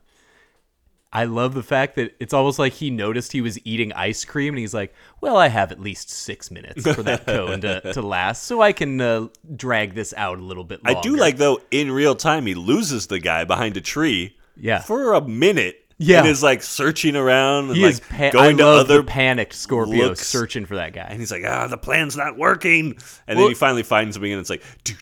B: I love the fact that it's almost like he noticed he was eating ice cream and he's like, well, I have at least six minutes for that cone to, [LAUGHS] to last, so I can uh, drag this out a little bit longer.
A: I do like though in real time he loses the guy behind a tree.
B: Yeah.
A: For a minute.
B: Yeah.
A: And is like searching around and
B: he
A: like
B: is pa-
A: going
B: I
A: to
B: love
A: other
B: the panicked Scorpio
A: looks.
B: searching for that guy.
A: And he's like, ah, the plan's not working. And
B: well,
A: then he finally finds me and it's like,
B: okay,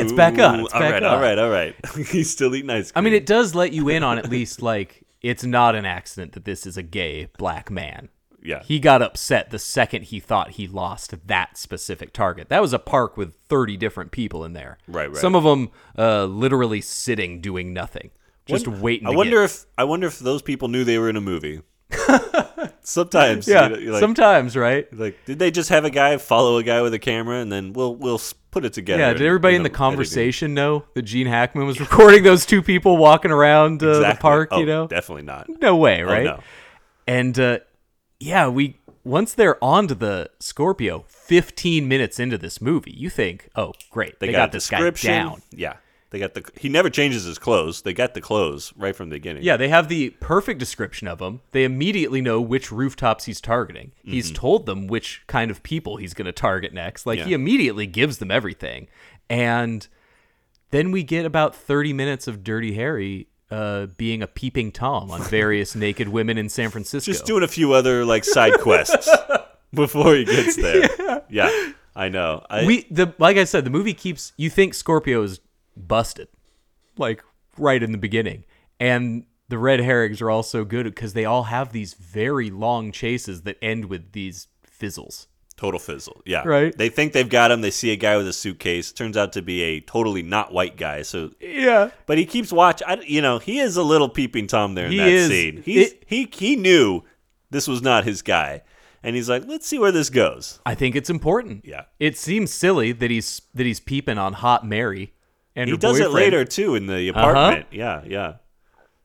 B: it's back up. It's
A: all
B: back
A: right,
B: up.
A: all right, all right. [LAUGHS] he's still eating ice cream.
B: I mean, it does let you in on at least like it's not an accident that this is a gay black man.
A: Yeah.
B: He got upset the second he thought he lost that specific target. That was a park with 30 different people in there.
A: Right, right.
B: Some of them uh, literally sitting doing nothing just
A: Won-
B: waiting.
A: I wonder
B: get-
A: if I wonder if those people knew they were in a movie. [LAUGHS] Sometimes,
B: yeah,
A: you know, like,
B: sometimes, right?
A: like, did they just have a guy follow a guy with a camera, and then we'll we'll put it together?
B: Yeah, did everybody in
A: in
B: the conversation know that Gene Hackman was [LAUGHS] recording those two people walking around uh, the park?
A: Oh,
B: you know,
A: definitely not.
B: no way,
A: Oh,
B: right?
A: no.
B: And uh, yeah, we once they're onto the Scorpio, 15 minutes into this movie, you think, oh, great, they, got,
A: a
B: this guy down.
A: Yeah, they got the. He never changes his clothes. They got the clothes right from the beginning.
B: Yeah, they have the perfect description of him. They immediately know which rooftops he's targeting. He's told them which kind of people he's going to target next. Like he
A: Mm-hmm.
B: Immediately gives them everything. And then we get about 30 minutes of Dirty Harry uh, being a peeping tom on [LAUGHS] various naked women in San Francisco.
A: just doing a few other like side quests [LAUGHS] before he gets there. Yeah, I know. I,
B: we the like I said, the movie keeps you think Scorpio is busted, like right in the beginning, and the red herrings are also good because they all have these very long chases that end with these fizzles.
A: total fizzle. Yeah,
B: Right.
A: They think they've got him. They see a guy with a suitcase. Turns out to be a totally not white guy. So,
B: Yeah,
A: but he keeps watch. I, you know, he is a little peeping tom there in
B: He
A: that
B: is.
A: scene. He's,
B: It-
A: he he knew this was not his guy, and he's like, let's see where this goes.
B: I think it's important.
A: Yeah.
B: it seems silly that he's that he's peeping on hot Mary, and
A: He does it later too in the apartment. Yeah, yeah.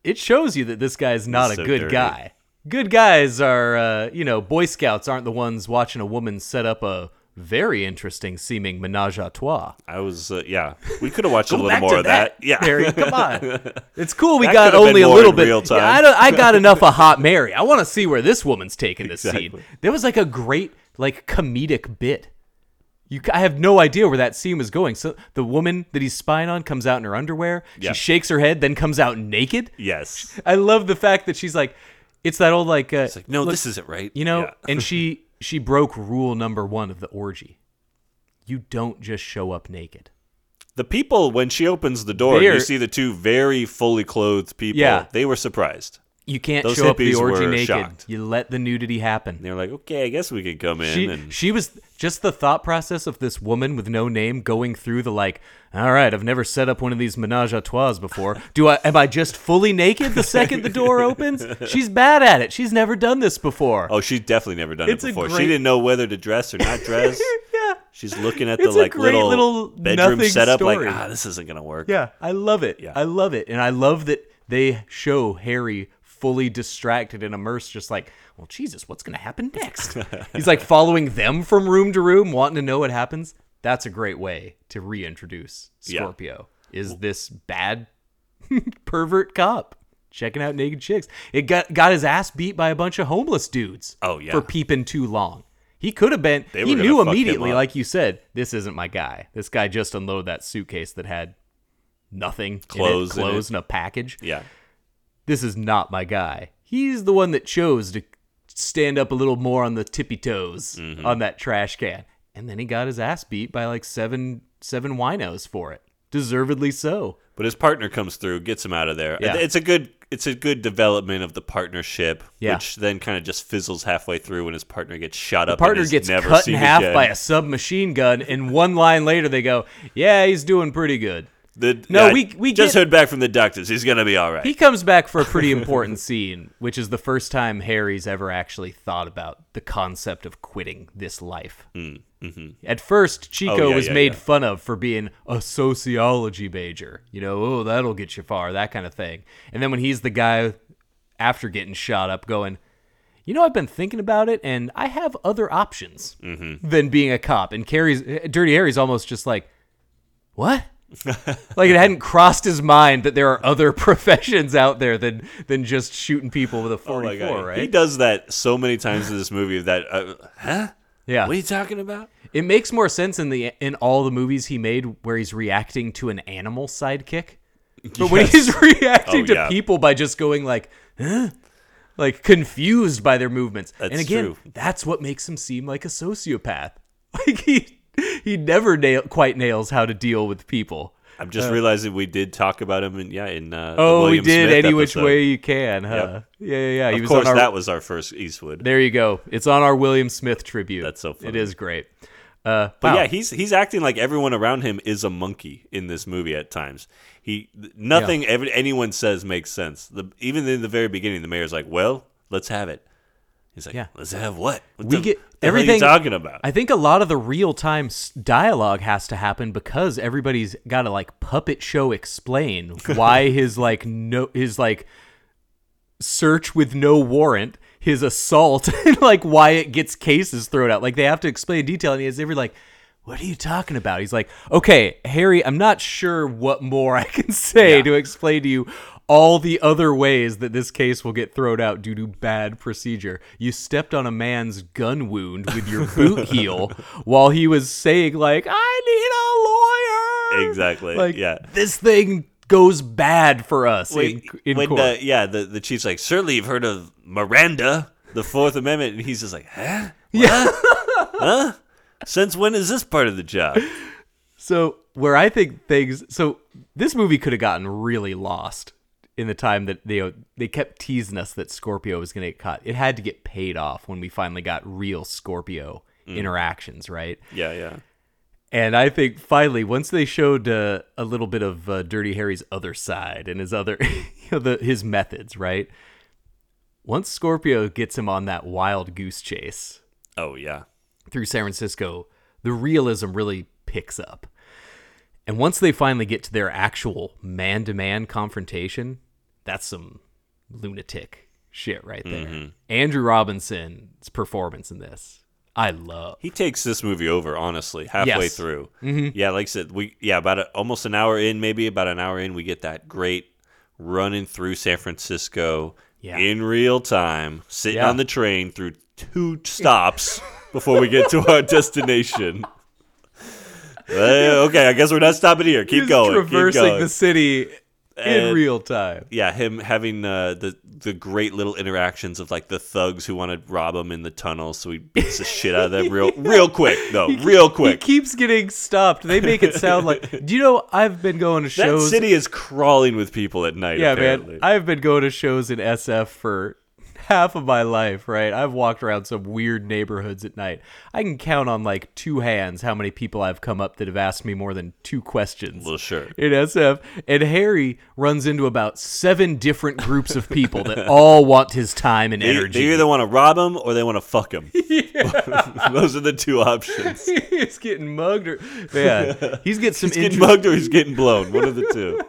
B: It shows you that this guy's not
A: He's
B: a
A: so
B: good
A: dirty.
B: guy. Good guys are, uh, you know, Boy Scouts aren't the ones watching a woman set up a very interesting seeming menage a trois.
A: I was, uh, yeah. We could have watched a little more of that. Yeah.
B: Harry, come on. [LAUGHS] It's cool we
A: That
B: got only a little bit.
A: real time.
B: Yeah, I, don't, I got [LAUGHS] enough of Hot Mary. I want to see where this woman's taking this scene. There was like a great, like, comedic bit. You, c- I have no idea where that scene was going. So the woman that he's spying on comes out in her underwear.
A: Yeah.
B: She shakes her head, then comes out naked.
A: yes.
B: I love the fact that she's like, it's that old like, uh,
A: like, no,
B: look,
A: this isn't right.
B: you know,
A: Yeah.
B: and she [LAUGHS] she broke rule number one of the orgy. You don't just show up naked.
A: The people, when she opens the door,
B: They're-
A: you see the two very fully clothed people.
B: Yeah.
A: They were surprised.
B: You can't
A: Those
B: show up the orgy naked.
A: shocked.
B: You let the nudity happen.
A: They're like, okay, I guess we could come in.
B: She
A: and
B: she was just the thought process of this woman with no name going through the like. All right, I've never set up one of these menage a trois before. Do I? Am I just fully naked the second the door [LAUGHS] opens? She's bad at it. She's never done this before.
A: oh, she's definitely never done
B: It's
A: it before.
B: great-
A: She didn't know whether to dress or not [LAUGHS] dress.
B: yeah.
A: She's looking at the
B: a
A: like little,
B: little
A: bedroom setup,
B: story.
A: like, ah, this isn't gonna work.
B: Yeah, I love it.
A: Yeah.
B: I love it. And I love that they show Harry fully distracted and immersed, just like, well, Jesus, what's going to happen next? He's like following them from room to room, wanting to know what happens. That's a great way to reintroduce
A: Yeah.
B: Scorpio. Is this bad [LAUGHS] pervert cop checking out naked chicks? It got got his ass beat by a bunch of homeless dudes.
A: Oh, yeah.
B: for peeping too long. He could have been.
A: They
B: he knew immediately, like you said, this isn't my guy. This guy just unloaded that suitcase that had nothing,
A: Clothes
B: in
A: in
B: it, clothes
A: it.
B: and a package.
A: Yeah.
B: This is not my guy. He's the one that chose to stand up a little more on the tippy toes
A: Mm-hmm.
B: on that trash can, and then he got his ass beat by like seven seven winos for it, deservedly so.
A: But his partner comes through, gets him out of there.
B: Yeah.
A: It's a good it's a good development of the partnership,
B: Yeah.
A: which then kind of just fizzles halfway through when his partner gets shot up.
B: Partner gets
A: never
B: cut in half
A: again.
B: by a submachine gun, and one line later they go, "Yeah, he's doing pretty good."
A: The,
B: No,
A: yeah,
B: we- we
A: just
B: get-
A: heard back from the doctors. He's gonna be all right.
B: He comes back for a pretty important scene, which is the first time Harry's ever actually thought about the concept of quitting this life. At first, Chico
A: Mm, Oh, yeah,
B: was
A: yeah,
B: made fun of for being a sociology major. You know, oh, that'll get you far, that kind of thing. And then when he's the guy after getting shot up going, you know, I've been thinking about it, and I have other options
A: Mm-hmm.
B: than being a cop. And Carrie's Dirty Harry's almost just like, what? [LAUGHS] like it hadn't crossed his mind that there are other [LAUGHS] professions out there than than just shooting people with a
A: Oh
B: 44,
A: God.
B: right?
A: He does that so many times in this movie that, uh, huh?
B: yeah.
A: What are you talking about?
B: It makes more sense in the in all the movies he made where he's reacting to an animal sidekick. [LAUGHS] But when he's reacting
A: Oh,
B: to
A: yeah.
B: people by just going like, huh? like confused by their movements. and
A: That's
B: again,
A: true.
B: that's what makes him seem like a sociopath. Like he [LAUGHS] he never nail, quite nails how to deal with people.
A: I'm just realizing we did talk about him and yeah in uh, the
B: Oh, we did
A: Smith
B: any which way you can, huh? Yeah, yeah, yeah. He
A: Of course,
B: our,
A: that was our first Eastwood.
B: There you go. It's on our William Smith tribute.
A: That's so
B: It
A: funny.
B: is great. Uh,
A: But
B: wow.
A: yeah, he's he's acting like everyone around him is a monkey in this movie at times. He nothing ever, anyone says makes sense. The, even in the very beginning, the mayor's like, "Well, let's have it." He's like,
B: Yeah.
A: "Let's have what? what
B: we
A: the,
B: get
A: the are you
B: everything
A: talking about?"
B: I think a lot of the real time dialogue has to happen because everybody's got to like puppet show explain [LAUGHS] why his like no his like search with no warrant, his assault, [LAUGHS] and like why it gets cases thrown out. Like they have to explain in detail, and he's every like. What are you talking about? He's like, okay, Harry, I'm not sure what more I can [LAUGHS] say
A: Yeah.
B: to explain to you all the other ways that this case will get thrown out due to bad procedure. You stepped on a man's gun wound with your boot [LAUGHS] heel while he was saying, like, I need a lawyer.
A: Exactly,
B: Like,
A: yeah.
B: This thing goes bad for us
A: Wait,
B: in, in
A: when
B: court.
A: the, yeah, the the chief's like, "Certainly, you've heard of Miranda, the Fourth Amendment," and he's just like, "Huh?
B: yeah.
A: Huh? Since when is this part of the job?"
B: So where I think things so this movie could have gotten really lost in the time that they they kept teasing us that Scorpio was going to get caught. It had to get paid off when we finally got real Scorpio interactions, right?
A: Yeah, yeah.
B: And I think finally, once they showed uh, a little bit of uh, Dirty Harry's other side and his other, [LAUGHS] you know, the, his methods, right? Once Scorpio gets him on that wild goose chase,
A: Oh yeah.
B: through San Francisco, the realism really picks up. And once they finally get to their actual man to man confrontation, that's some lunatic shit right there. Andrew Robinson's performance in this, I love.
A: He takes this movie over, honestly, halfway
B: Yes.
A: through. Mm-hmm. Yeah, like I said, we yeah about a, almost an hour in, maybe about an hour in, we get that great running through San Francisco
B: Yeah.
A: in real time, sitting
B: Yeah.
A: on the train through two stops [LAUGHS] before we get to our [LAUGHS] destination. [LAUGHS] Uh, okay, I guess we're not stopping here. Keep
B: He's
A: going. keep
B: traversing
A: going.
B: the city in
A: And-
B: real time.
A: yeah, him having uh, the the great little interactions of like the thugs who want to rob him in the tunnel, so he beats the shit out of them real [LAUGHS] real quick though, real quick.
B: He keeps getting stopped. They make it sound like. [LAUGHS] Do you know I've been going to
A: That
B: shows?
A: city is crawling with people at night.
B: yeah,
A: apparently.
B: man. I've been going to shows in SF for half of my life, right? I've walked around some weird neighborhoods at night. I can count on like two hands how many people I've come up that have asked me more than two questions.
A: Well, sure.
B: In SF, and Harry runs into about seven different groups of people that all want his time and
A: They,
B: energy.
A: they either want to rob him or they want to fuck him. [LAUGHS] [LAUGHS] Those are the two options. [LAUGHS]
B: he's getting mugged, or yeah, he's getting some
A: He's getting mugged or he's getting blown. One of the two.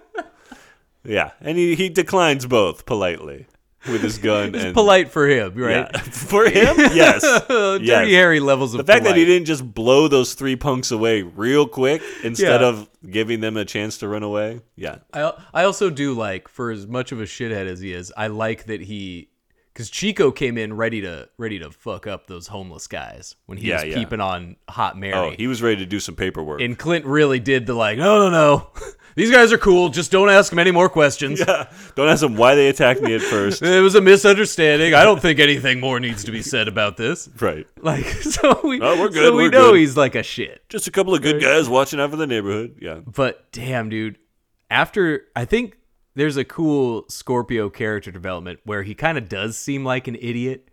A: Yeah, and he, he declines both politely with his gun.
B: It's
A: and,
B: polite for him, right?
A: Yeah. [LAUGHS] For him, yes. [LAUGHS]
B: Dirty
A: yes.
B: Harry levels of
A: The fact that he didn't just blow those three punks away real quick instead
B: Yeah.
A: of giving them a chance to run away. Yeah.
B: I I also do like for as much of a shithead as he is, I like that he because Chico came in ready to ready to fuck up those homeless guys when he
A: Yeah,
B: was
A: yeah.
B: peeping on Hot oh, Mary.
A: Oh, he was ready to do some paperwork.
B: and Clint really did the like, no, no, no, [LAUGHS] these guys are cool. Just don't ask them any more questions.
A: yeah. Don't ask them why they attacked me at first. [LAUGHS]
B: It was a misunderstanding. I don't think anything more needs to be said about this.
A: right.
B: Like, [LAUGHS] so we,
A: Oh, we're good.
B: So we
A: we're
B: know
A: good.
B: he's like a shit.
A: Just a couple of good guys watching out for the neighborhood. Yeah.
B: But damn, dude, after I think there's a cool Scorpio character development where he kind of does seem like an idiot,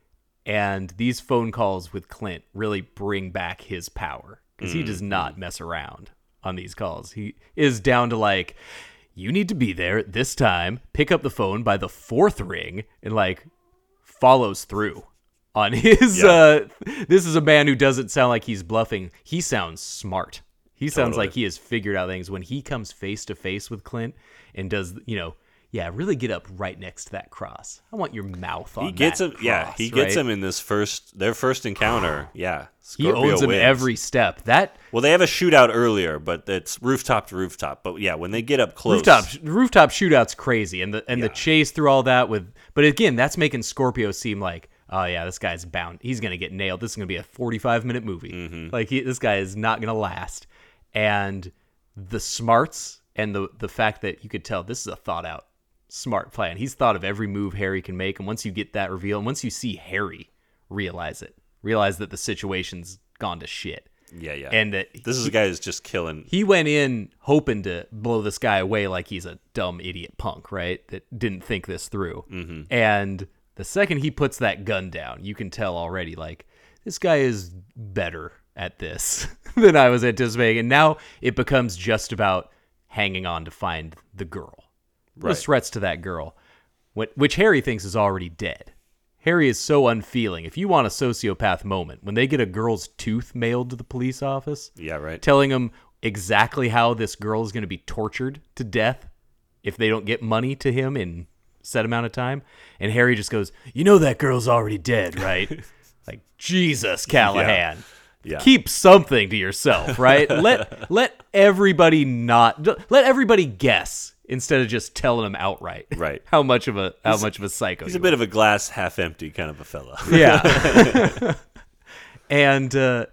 B: and these phone calls with Clint really bring back his power because he does mm-hmm. not mess around on these calls. He is down to like, you need to be there at this time, pick up the phone by the fourth ring, and like follows through on [LAUGHS] his
A: Yeah.
B: uh this is a man who doesn't sound like he's bluffing he sounds smart he sounds
A: Totally.
B: like he has figured out things when he comes face to face with clint and does you know yeah, really get up right next to that cross. I want your mouth on
A: He gets
B: that
A: him. yeah,
B: cross,
A: he gets
B: right?
A: him in this first their first encounter. [GASPS] Yeah,
B: He
A: Scorpio
B: owns him
A: wins.
B: every step. That
A: Well, they have a shootout earlier, but it's rooftop to rooftop. But yeah, when they get up close,
B: rooftop rooftop shootout's crazy, and the and the chase through all that with. But again, that's making Scorpio seem like, oh yeah, this guy's bound. He's gonna get nailed. This is gonna be a forty-five minute movie.
A: Mm-hmm.
B: Like he, this guy is not gonna last. And the smarts and the the fact that you could tell this is a thought out smart plan. He's thought of every move Harry can make, and once you get that reveal, and once you see Harry realize it, realize that the situation's gone to shit.
A: yeah, yeah,
B: And that
A: this is a guy who's just killing.
B: he went in hoping to blow this guy away like he's a dumb idiot punk, right? That didn't think this through. Mm-hmm. And the second he puts that gun down, you can tell already, like, this guy is better at this [LAUGHS] than I was anticipating. And now it becomes just about hanging on to find the girl.
A: Right.
B: Those threats to that girl, which Harry thinks is already dead. Harry is so unfeeling. If you want a sociopath moment, when they get a girl's tooth mailed to the police office,
A: Yeah, right.
B: telling them exactly how this girl is going to be tortured to death if they don't get money to him in set amount of time. And Harry just goes, "You know that girl's already dead, right?" [LAUGHS] like Jesus, Callahan.
A: Yeah.
B: Keep something to yourself, right? [LAUGHS] let let everybody not let everybody guess instead of just telling him outright.
A: Right. [LAUGHS]
B: How much of a how much of a psycho
A: He's a bit of a glass half empty kind of a fella. [LAUGHS]
B: yeah. [LAUGHS] and uh,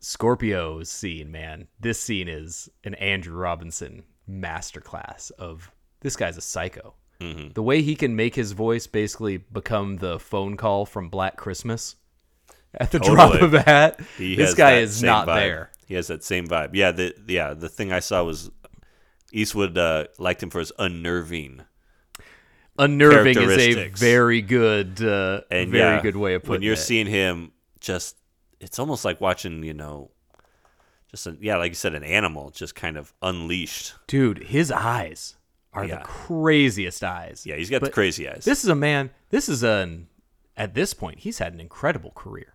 B: Scorpio's scene, man. This scene is an Andrew Robinson masterclass of this guy's a psycho.
A: Mm-hmm.
B: The way he can make his voice basically become the phone call from Black Christmas at the drop of a hat.
A: He
B: this guy is not
A: vibe.
B: there.
A: He has that same vibe. Yeah, the yeah the thing I saw was Eastwood uh, liked him for his unnerving.
B: Unnerving is a very good, uh,
A: And
B: very
A: yeah,
B: good way of putting it.
A: when you're
B: it.
A: seeing him, just it's almost like watching you know, just a, yeah, like you said, an animal just kind of unleashed.
B: Dude, his eyes are
A: Yeah.
B: the craziest eyes.
A: Yeah, he's got the crazy eyes.
B: This is a man. This is an. At this point, he's had an incredible career.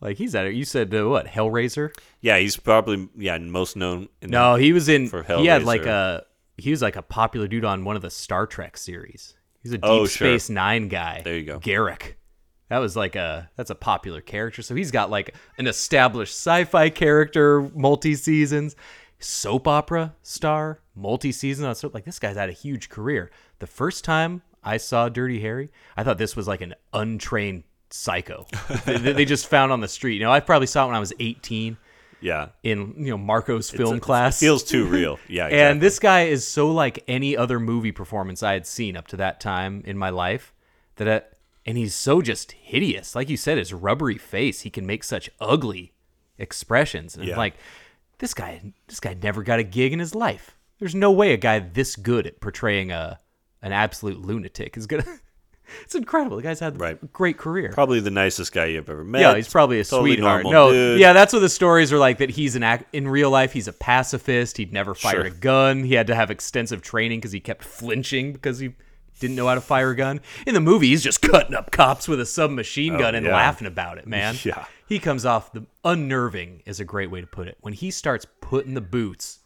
B: Like he's at. It. You said uh, what? Hellraiser?
A: yeah, he's probably yeah most known. In
B: No, he was in.
A: For
B: He had like a. He was like a popular dude on one of the Star Trek series. He's a Deep
A: Oh, sure.
B: Space Nine guy.
A: There you go.
B: Garak. That was like a. That's a popular character. So he's got like an established sci-fi character, multi seasons, soap opera star, multi season on soap. Like this guy's had a huge career. The first time I saw Dirty Harry, I thought this was like an untrained psycho. they, they just found on the street. You know, I probably saw it when I was 18
A: yeah,
B: in you know Marco's film
A: It's-
B: class.
A: It feels too real. [LAUGHS] Yeah,
B: And this guy is so like any other movie performance I had seen up to that time in my life that I, and he's so just hideous. Like you said, his rubbery face, he can make such ugly expressions. And
A: Yeah.
B: like this guy this guy never got a gig in his life. There's no way a guy this good at portraying a an absolute lunatic is gonna [LAUGHS] It's incredible. The guy's had
A: Right.
B: a great career.
A: probably the nicest guy you've ever met.
B: Yeah, he's probably a
A: Totally
B: sweetheart. No,
A: dude.
B: yeah, that's what the stories are like. That he's an act in real life. He's a pacifist. He'd never fired
A: Sure.
B: a gun. He had to have extensive training because he kept flinching because he didn't know how to fire a gun. In the movie, he's just [LAUGHS] cutting up cops with a submachine oh, gun and
A: Oh, yeah.
B: laughing about it. Man, [LAUGHS]
A: Yeah.
B: he comes off the unnerving is a great way to put it. When he starts putting the boots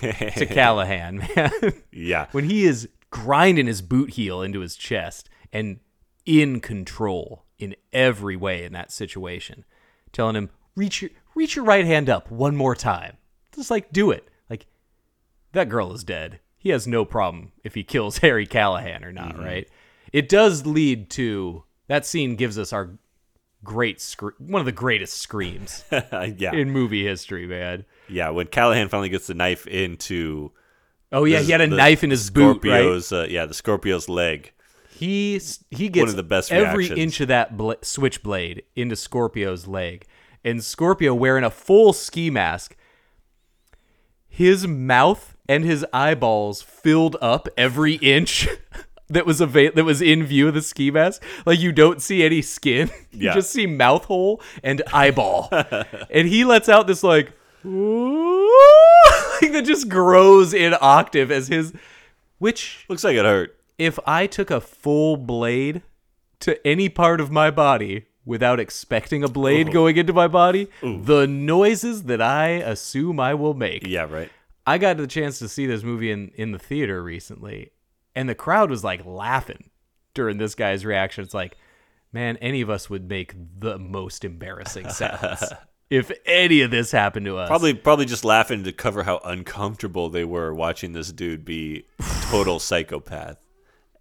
B: to Callahan, man
A: yeah.
B: when he is grinding his boot heel into his chest and in control in every way in that situation, telling him reach your reach your right hand up one more time, just like do it. Like that girl is dead. He has no problem if he kills [LAUGHS] Harry Callahan or not, right? It does lead to that scene gives us our great scre- one of the greatest screams [LAUGHS]
A: yeah,
B: in movie history, man.
A: yeah. When Callahan finally gets the knife into
B: Oh yeah,
A: the-
B: he had a knife in his boot, right?
A: Uh, yeah, the Scorpio's leg.
B: He he gets
A: of the best
B: every
A: reactions.
B: inch of that bla- switchblade into Scorpio's leg, and Scorpio wearing a full ski mask. His mouth and his eyeballs filled up every inch [LAUGHS] that was ava- that was in view of the ski mask. Like you don't see any skin, [LAUGHS] you
A: Yeah.
B: just see mouth hole and eyeball, [LAUGHS] and he lets out this like, like that just grows in octave as his, which
A: Looks like it hurt.
B: If I took a full blade to any part of my body without expecting a blade going into my body, the noises that I assume I will make,
A: Yeah, right.
B: I got the chance to see this movie in in the theater recently, and the crowd was like laughing during this guy's reaction. It's like, man, any of us would make the most embarrassing [LAUGHS] sounds if any of this happened to us.
A: Probably, probably just laughing to cover how uncomfortable they were watching this dude be total psychopath.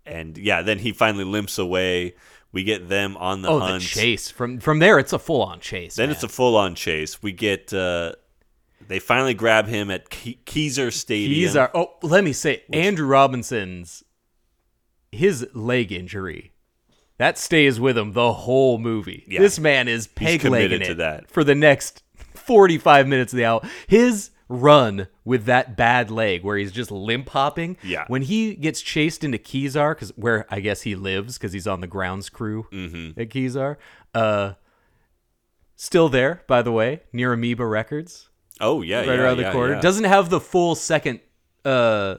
A: And yeah, then he finally limps away. We get them on the
B: oh,
A: hunt.
B: the chase from from there. It's a full on chase.
A: Then
B: man.
A: it's a full on chase. We get. uh They finally grab him at Ke- Kezar Stadium.
B: Are oh, let me say Andrew Robinson's his leg injury. That stays with him the whole movie.
A: Yeah.
B: This man is peg legging it
A: to that.
B: for the next forty five minutes of the hour. His run with that bad leg where he's just limp hopping.
A: Yeah.
B: When he gets chased into Kezar, because where I guess he lives because he's on the grounds crew
A: Mm-hmm.
B: at Kezar. Uh, still there, by the way, near Amoeba Records
A: oh yeah,
B: right
A: yeah,
B: around
A: yeah,
B: the corner.
A: yeah.
B: Doesn't have the full second uh,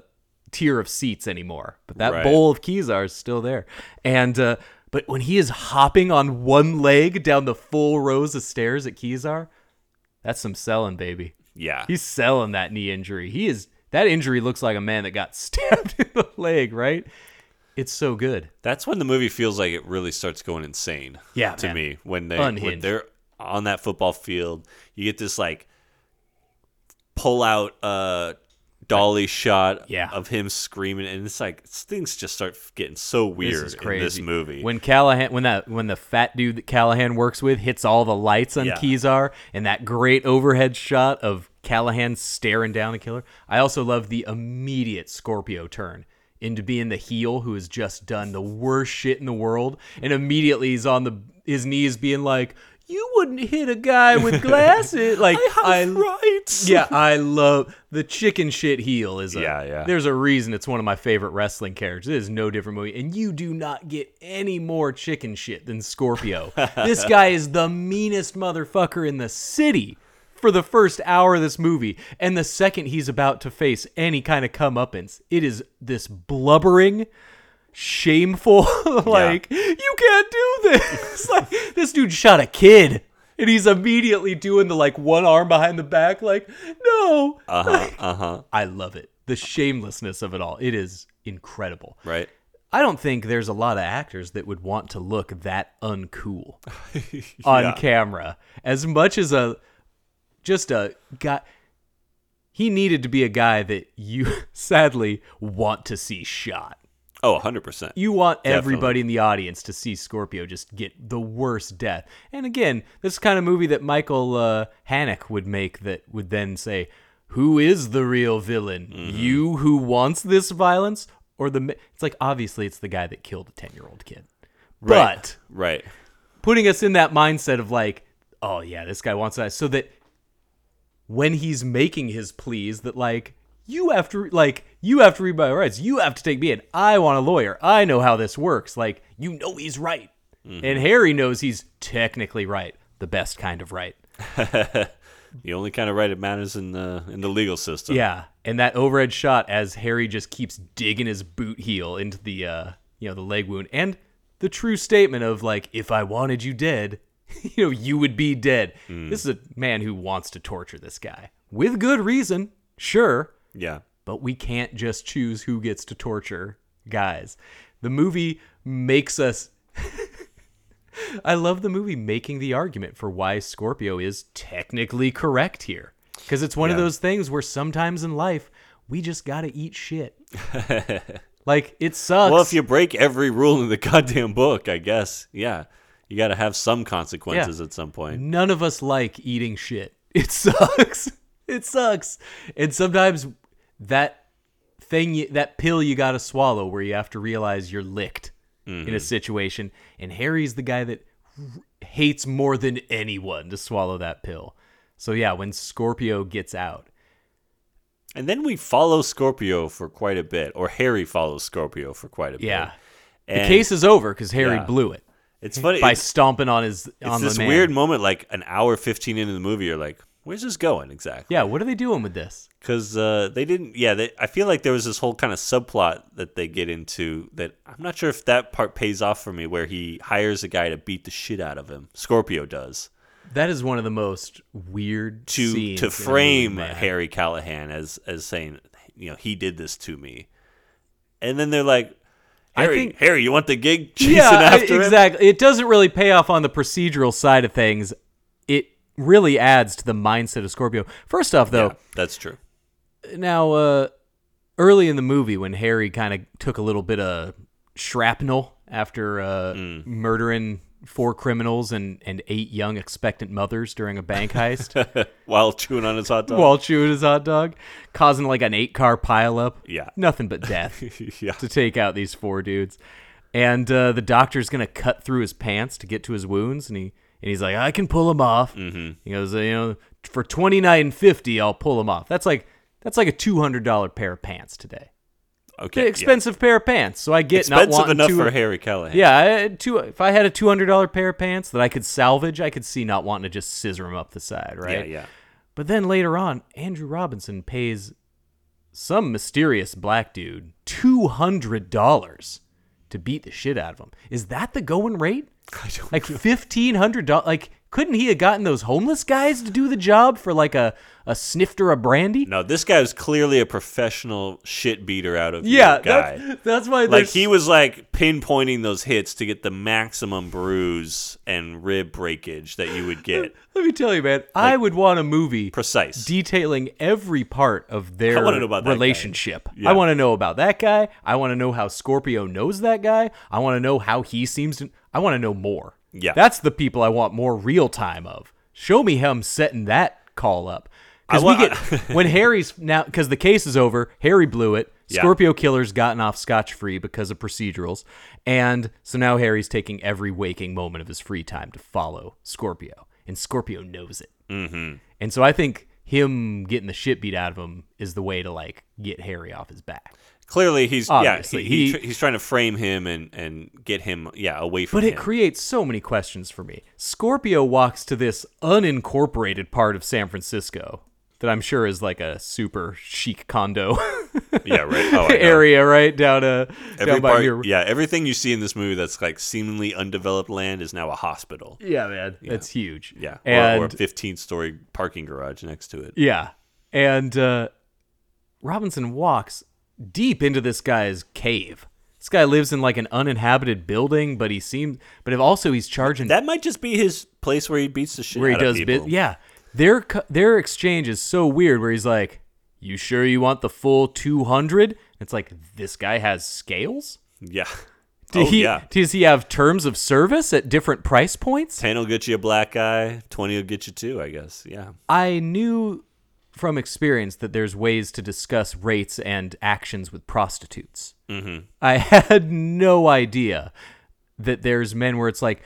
B: tier of seats anymore, but that
A: Right.
B: bowl of Kezar is still there. And uh, but when he is hopping on one leg down the full rows of stairs at Kezar, that's some selling, baby.
A: Yeah.
B: He's selling that knee injury. He is that injury looks like a man that got [LAUGHS] stabbed in the leg, right? It's so good.
A: That's when the movie feels like it really starts going insane.
B: Yeah,
A: to
B: man.
A: me when they when they're on that football field, you get this like pull out uh dolly shot
B: Yeah.
A: of him screaming, and it's like things just start getting so weird
B: This
A: in this movie.
B: When Callahan, when that, when the fat dude that Callahan works with hits all the lights on
A: Yeah.
B: And that great overhead shot of Callahan staring down the killer. I also love the immediate Scorpio turn into being the heel who has just done the worst shit in the world, and immediately he's on the his knees, being like, "You wouldn't hit a guy with [LAUGHS] glasses." like
A: I have rights. [LAUGHS]
B: yeah, I love the chicken shit heel. Is a,
A: Yeah, yeah.
B: There's a reason it's one of my favorite wrestling characters. It is no different movie, and you do not get any more chicken shit than Scorpio. [LAUGHS] this guy is the meanest motherfucker in the city for the first hour of this movie, and the second he's about to face any kind of comeuppance, it is this blubbering. Shameful, [LAUGHS] like you can't do this. [LAUGHS] like this dude shot a kid, and he's immediately doing the like one arm behind the back, like no.
A: Uh huh. [LAUGHS] Uh huh.
B: I love it. The shamelessness of it all. It is incredible.
A: Right.
B: I don't think there's a lot of actors that would want to look that uncool on
A: Yeah.
B: camera. As much as a just a guy he needed to be a guy that you sadly want to see shot.
A: Oh, 100%.
B: You want
A: Definitely.
B: everybody in the audience to see Scorpio just get the worst death. And again, this kind of movie that Michael uh, Haneke would make that would then say, "Who is the real villain?
A: Mm-hmm.
B: You who wants this violence, or the?" ma-" It's like obviously it's the guy that killed a ten-year-old kid,
A: Right.
B: but
A: Right.
B: putting us in that mindset of like, oh yeah, this guy wants that, so that when he's making his pleas, that like you have to like you have to read my rights, you have to take me in. I want a lawyer. I know how this works. Like you know he's right, and Harry knows he's technically right, the best kind of right. [LAUGHS]
A: The only kind of right it matters in the in the legal system.
B: Yeah, and that overhead shot as Harry just keeps digging his boot heel into the uh, you know the leg wound, and the true statement of like, if I wanted you dead, [LAUGHS] you know, you would be dead. This is a man who wants to torture this guy with good reason, sure,
A: Yeah.
B: But we can't just choose who gets to torture guys. The movie makes us. [LAUGHS] I love the movie making the argument for why Scorpio is technically correct here. Because it's one of those things where sometimes in life, we just got to eat shit. [LAUGHS] like, it sucks.
A: Well, if you break every rule in the goddamn book, I guess, yeah, you got to have some consequences at some point.
B: None of us like eating shit. It [LAUGHS] sucks. it sucks. And sometimes that thing, you, that pill you got to swallow where you have to realize you're licked in a mm-hmm. situation. And Harry's the guy that hates more than anyone to swallow that pill. So yeah, when Scorpio gets out,
A: And then we follow Scorpio for quite a bit, or Harry follows Scorpio for quite a bit.
B: yeah, the case is over because Harry
A: Yeah.
B: blew it
A: It's funny.
B: by
A: it's,
B: stomping on his
A: it's
B: on
A: this
B: the man.
A: weird moment, like an hour fifteen into the movie. You're like, "Where's this going exactly?"
B: Yeah, what are they doing with this?
A: because uh, they didn't. Yeah, they, I feel like there was this whole kind of subplot that they get into that I'm not sure if that part pays off for me, where he hires a guy to beat the shit out of him. Scorpio does.
B: That is one of the most weird
A: to
B: scenes
A: to
B: in a movie,
A: frame. Harry Callahan as as saying, you know, he did this to me, and then they're like,
B: I
A: Harry,
B: think-
A: Harry, you want the gig chasing
B: yeah, I-
A: after him?
B: exactly. It doesn't really pay off on the procedural side of things. It really adds to the mindset of Scorpio. First off, though,
A: Yeah, that's true.
B: now uh, early in the movie when Harry kind of took a little bit of shrapnel after uh,
A: Mm.
B: murdering four criminals and, and eight young expectant mothers during a bank heist [LAUGHS]
A: While chewing on his hot dog.
B: while chewing his hot dog, causing like an eight car pileup.
A: Yeah.
B: Nothing but [LAUGHS] death.
A: yeah,
B: to take out these four dudes. And uh, the doctor's gonna cut through his pants to get to his wounds, and he and he's like, "I can pull him off." Mm-hmm. He goes, "You know, for twenty nine fifty, I'll pull him off." That's like that's like a two hundred dollar pair of pants today.
A: okay, yeah.
B: expensive pair of pants. So I get not
A: expensive
B: wanting
A: enough
B: to,
A: for Harry Callahan.
B: Yeah, I two. If I had a two hundred dollar pair of pants that I could salvage, I could see not wanting to just scissor him up the side, right?
A: yeah, yeah.
B: But then later on, Andrew Robinson pays some mysterious black dude two hundred dollars to beat the shit out of him. Is that the going rate? [LAUGHS]
A: I don't
B: Like fifteen hundred dollars? Like, couldn't he have gotten those homeless guys to do the job for like a a snifter of brandy?
A: No, this guy was clearly a professional shit beater out of
B: yeah,
A: guy.
B: that's, that's why.
A: like he was like pinpointing those hits to get the maximum bruise and rib breakage that you would [LAUGHS] get.
B: Let me tell you, man. I would want a movie
A: Precise.
B: detailing every part of their
A: I wanna know about that guy.
B: relationship.
A: Yeah.
B: I want to know about that guy. I want to know how Scorpio knows that guy. I want to know how he seems to. I want to know more.
A: Yeah.
B: that's the people I want more real time of. Show me him setting that call up. Because we get [LAUGHS] when Harry's now because the case is over. Harry blew it.
A: Yeah.
B: Scorpio killer's gotten off scotch free because of procedurals, and so now Harry's taking every waking moment of his free time to follow Scorpio, and Scorpio knows it. Mm-hmm. And so I think him getting the shit beat out of him is the way to like get Harry off his back.
A: Clearly, he's
B: Obviously,
A: yeah, he, he,
B: he-
A: he's trying to frame him and and get him yeah away from
B: But
A: him.
B: it creates so many questions for me. Scorpio walks to this unincorporated part of San Francisco that I'm sure is like a super chic condo [LAUGHS]
A: yeah, right. Oh,
B: area, right down uh
A: Every
B: down by
A: part,
B: your
A: yeah, everything you see in this movie that's like seemingly undeveloped land is now a hospital.
B: Yeah, man, that's huge.
A: Yeah,
B: and
A: or, or a 15 story parking garage next to it.
B: yeah, and uh, Robinson walks deep into this guy's cave. This guy lives in like an uninhabited building, but he seemed, but if also he's charging
A: That might just be his place where he beats the shit
B: where he
A: out
B: does
A: people.
B: Yeah, their their exchange is so weird. Where he's like, "You sure you want the full 200? It's like this guy has scales.
A: yeah. Oh
B: he?
A: yeah.
B: Does he have terms of service at different price points?
A: 10 will get you a black guy, 20 will get you two, I guess. Yeah.
B: I knew from experience that there's ways to discuss rates and actions with prostitutes. Mm-hmm. I [LAUGHS] had no idea that there's men where it's like,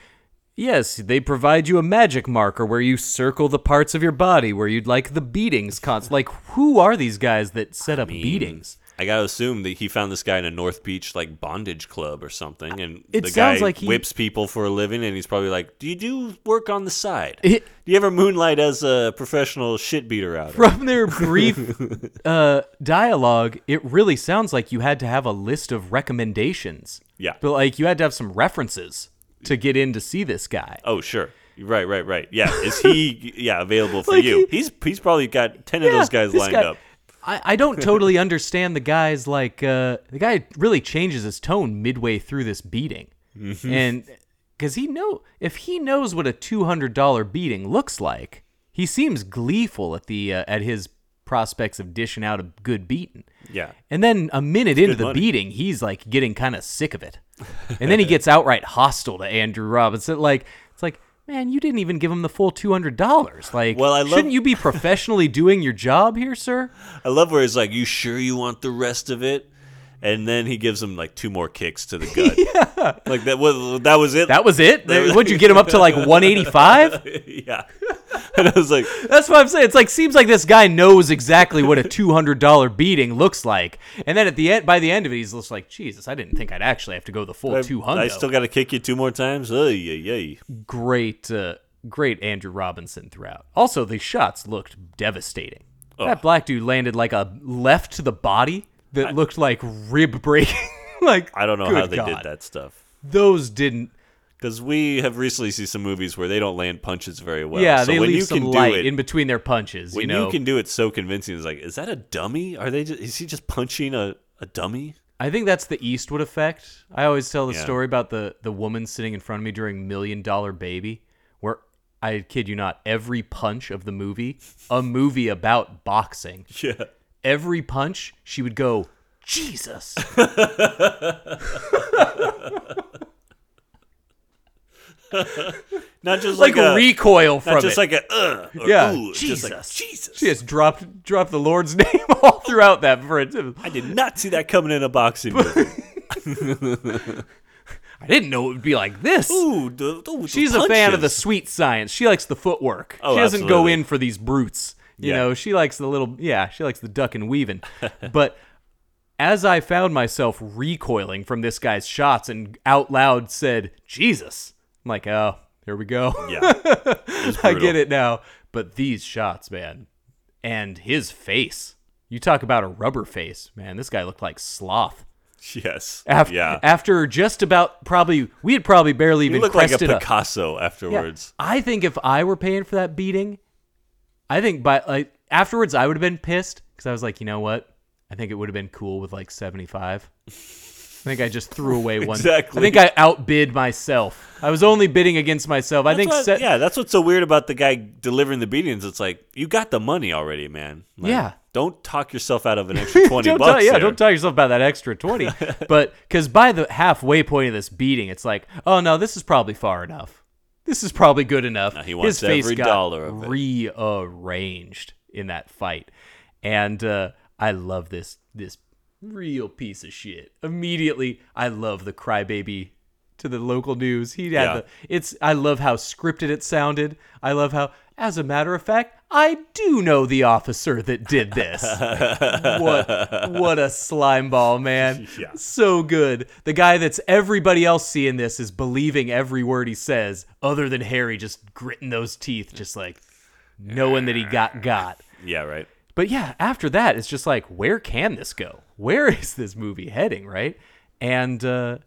B: yes, they provide you a magic marker where you circle the parts of your body where you'd like the beatings. Const- like, who are these guys that set up beatings?
A: I gotta assume that he found this guy in a North Beach like bondage club or something, and
B: It
A: the
B: sounds
A: guy
B: like he-
A: whips people for a living, and he's probably like, "Do you do work on the side?
B: It-
A: do you ever moonlight as a professional shit beater out?"
B: Of from their brief [LAUGHS] uh, dialogue, it really sounds like you had to have a list of recommendations.
A: Yeah.
B: But like you had to have some references to get in to see this guy.
A: Oh, sure. Right, right, right. Yeah, is he? [LAUGHS] yeah, available for
B: Like
A: you?
B: he-
A: he's he's probably got ten of those guys lined
B: guy-
A: up.
B: I, I don't [LAUGHS] totally understand the guy's like uh, the guy really changes his tone midway through this beating,
A: Mm-hmm.
B: and because he know if he knows what a two hundred dollar beating looks like, he seems gleeful at the uh, at his prospects of dishing out a good beating.
A: Yeah.
B: And then a minute into the
A: money.
B: beating, he's like getting kind of sick of it. And then he gets [LAUGHS] outright hostile to Andrew Robinson. Like, man, you didn't even give him the full two hundred dollars. Like,
A: Well, I love-
B: shouldn't you be professionally [LAUGHS] doing your job here, sir?
A: I love where he's like, "You sure you want the rest of it?" And then he gives him like two more kicks to the [LAUGHS] gut. yeah. Like that was that was it.
B: That was it.
A: That was-
B: Would you get him up [LAUGHS] to like one eighty five?
A: yeah. [LAUGHS] And I was like,
B: That's what I'm saying. It's like seems like this guy knows exactly what a two hundred dollar beating looks like, and then at the end, by the end of it, he's just like, Jesus, I didn't think I'd actually have to go the full
A: I,
B: two hundred.
A: I still got to kick you two more times. Ay, ay, ay.
B: great, uh, great Andrew Robinson throughout. Also, the shots looked devastating. That black dude landed like a left to the body that looked like rib breaking. [LAUGHS] like
A: I don't know how they
B: God.
A: did that stuff.
B: Those didn't.
A: Because we have recently seen some movies where they don't land punches very well.
B: yeah,
A: so
B: they
A: when
B: leave
A: you
B: some
A: can
B: light
A: do it,
B: in between their punches.
A: when
B: you know,
A: can do it so convincing, it's like, is that a dummy? Are they? Just, is he just punching a, a dummy?
B: I think that's the Eastwood effect. I always tell the
A: Yeah.
B: story about the the woman sitting in front of me during Million Dollar Baby, where I kid you not, every punch of the movie, a movie about boxing, [LAUGHS]
A: Yeah.
B: every punch she would go, Jesus. [LAUGHS]
A: Not just
B: like
A: like, a
B: recoil from
A: not just
B: it.
A: like a uh,
B: yeah,
A: ooh,
B: Jesus.
A: like Jesus.
B: She just dropped dropped the Lord's [LAUGHS] name all throughout that for it.
A: I did not see that coming in a boxing movie. [LAUGHS] [LAUGHS]
B: I didn't know it would be like this.
A: Ooh, the, the
B: She's a fan of the sweet science. She likes the footwork.
A: Oh,
B: she doesn't go in for these brutes. You
A: Yeah.
B: know, she likes the little yeah, she likes the duck and weaving. but as I found myself recoiling from this guy's shots and out loud said, Jesus, I'm like, oh, here we go.
A: Yeah, [LAUGHS]
B: I get it now. But these shots, man, and his face. You talk about a rubber face, man. This guy looked like sloth.
A: Yes.
B: After,
A: yeah.
B: after just about probably, we had probably barely even
A: look like a Picasso
B: Yeah.
A: afterwards.
B: I think if I were paying for that beating, I think by like afterwards I would have been pissed because I was like, you know what? I think it would have been cool with like seventy five. I think I just threw away one.
A: Exactly.
B: I think I outbid myself. I was only bidding against myself. I think.
A: what- yeah, that's what's so weird about the guy delivering the beatings. It's like you got the money already, man. Like,
B: Yeah.
A: Don't talk yourself out of an [LAUGHS] extra twenty bucks.
B: tell, yeah,
A: there.
B: don't talk yourself about that extra twenty. [LAUGHS] but because by the halfway point of this beating, it's like, oh no, this is probably far enough. This is probably good enough.
A: No, he wants
B: His face
A: every
B: got
A: dollar of it.
B: rearranged in that fight, and uh, I love this this real piece of shit. Immediately, I love the crybaby to the local news. He had
A: Yeah.
B: the it's. I love how scripted it sounded. I love how, as a matter of fact, I do know the officer that did this. [LAUGHS] what what a slime ball, man. [LAUGHS]
A: Yeah.
B: So good. The guy that's everybody else seeing this is believing every word he says, other than Harry just gritting those teeth, just like knowing that he got got.
A: Yeah, right.
B: But yeah, after that, it's just like, where can this go? Where [LAUGHS] is this movie heading, right? And uh,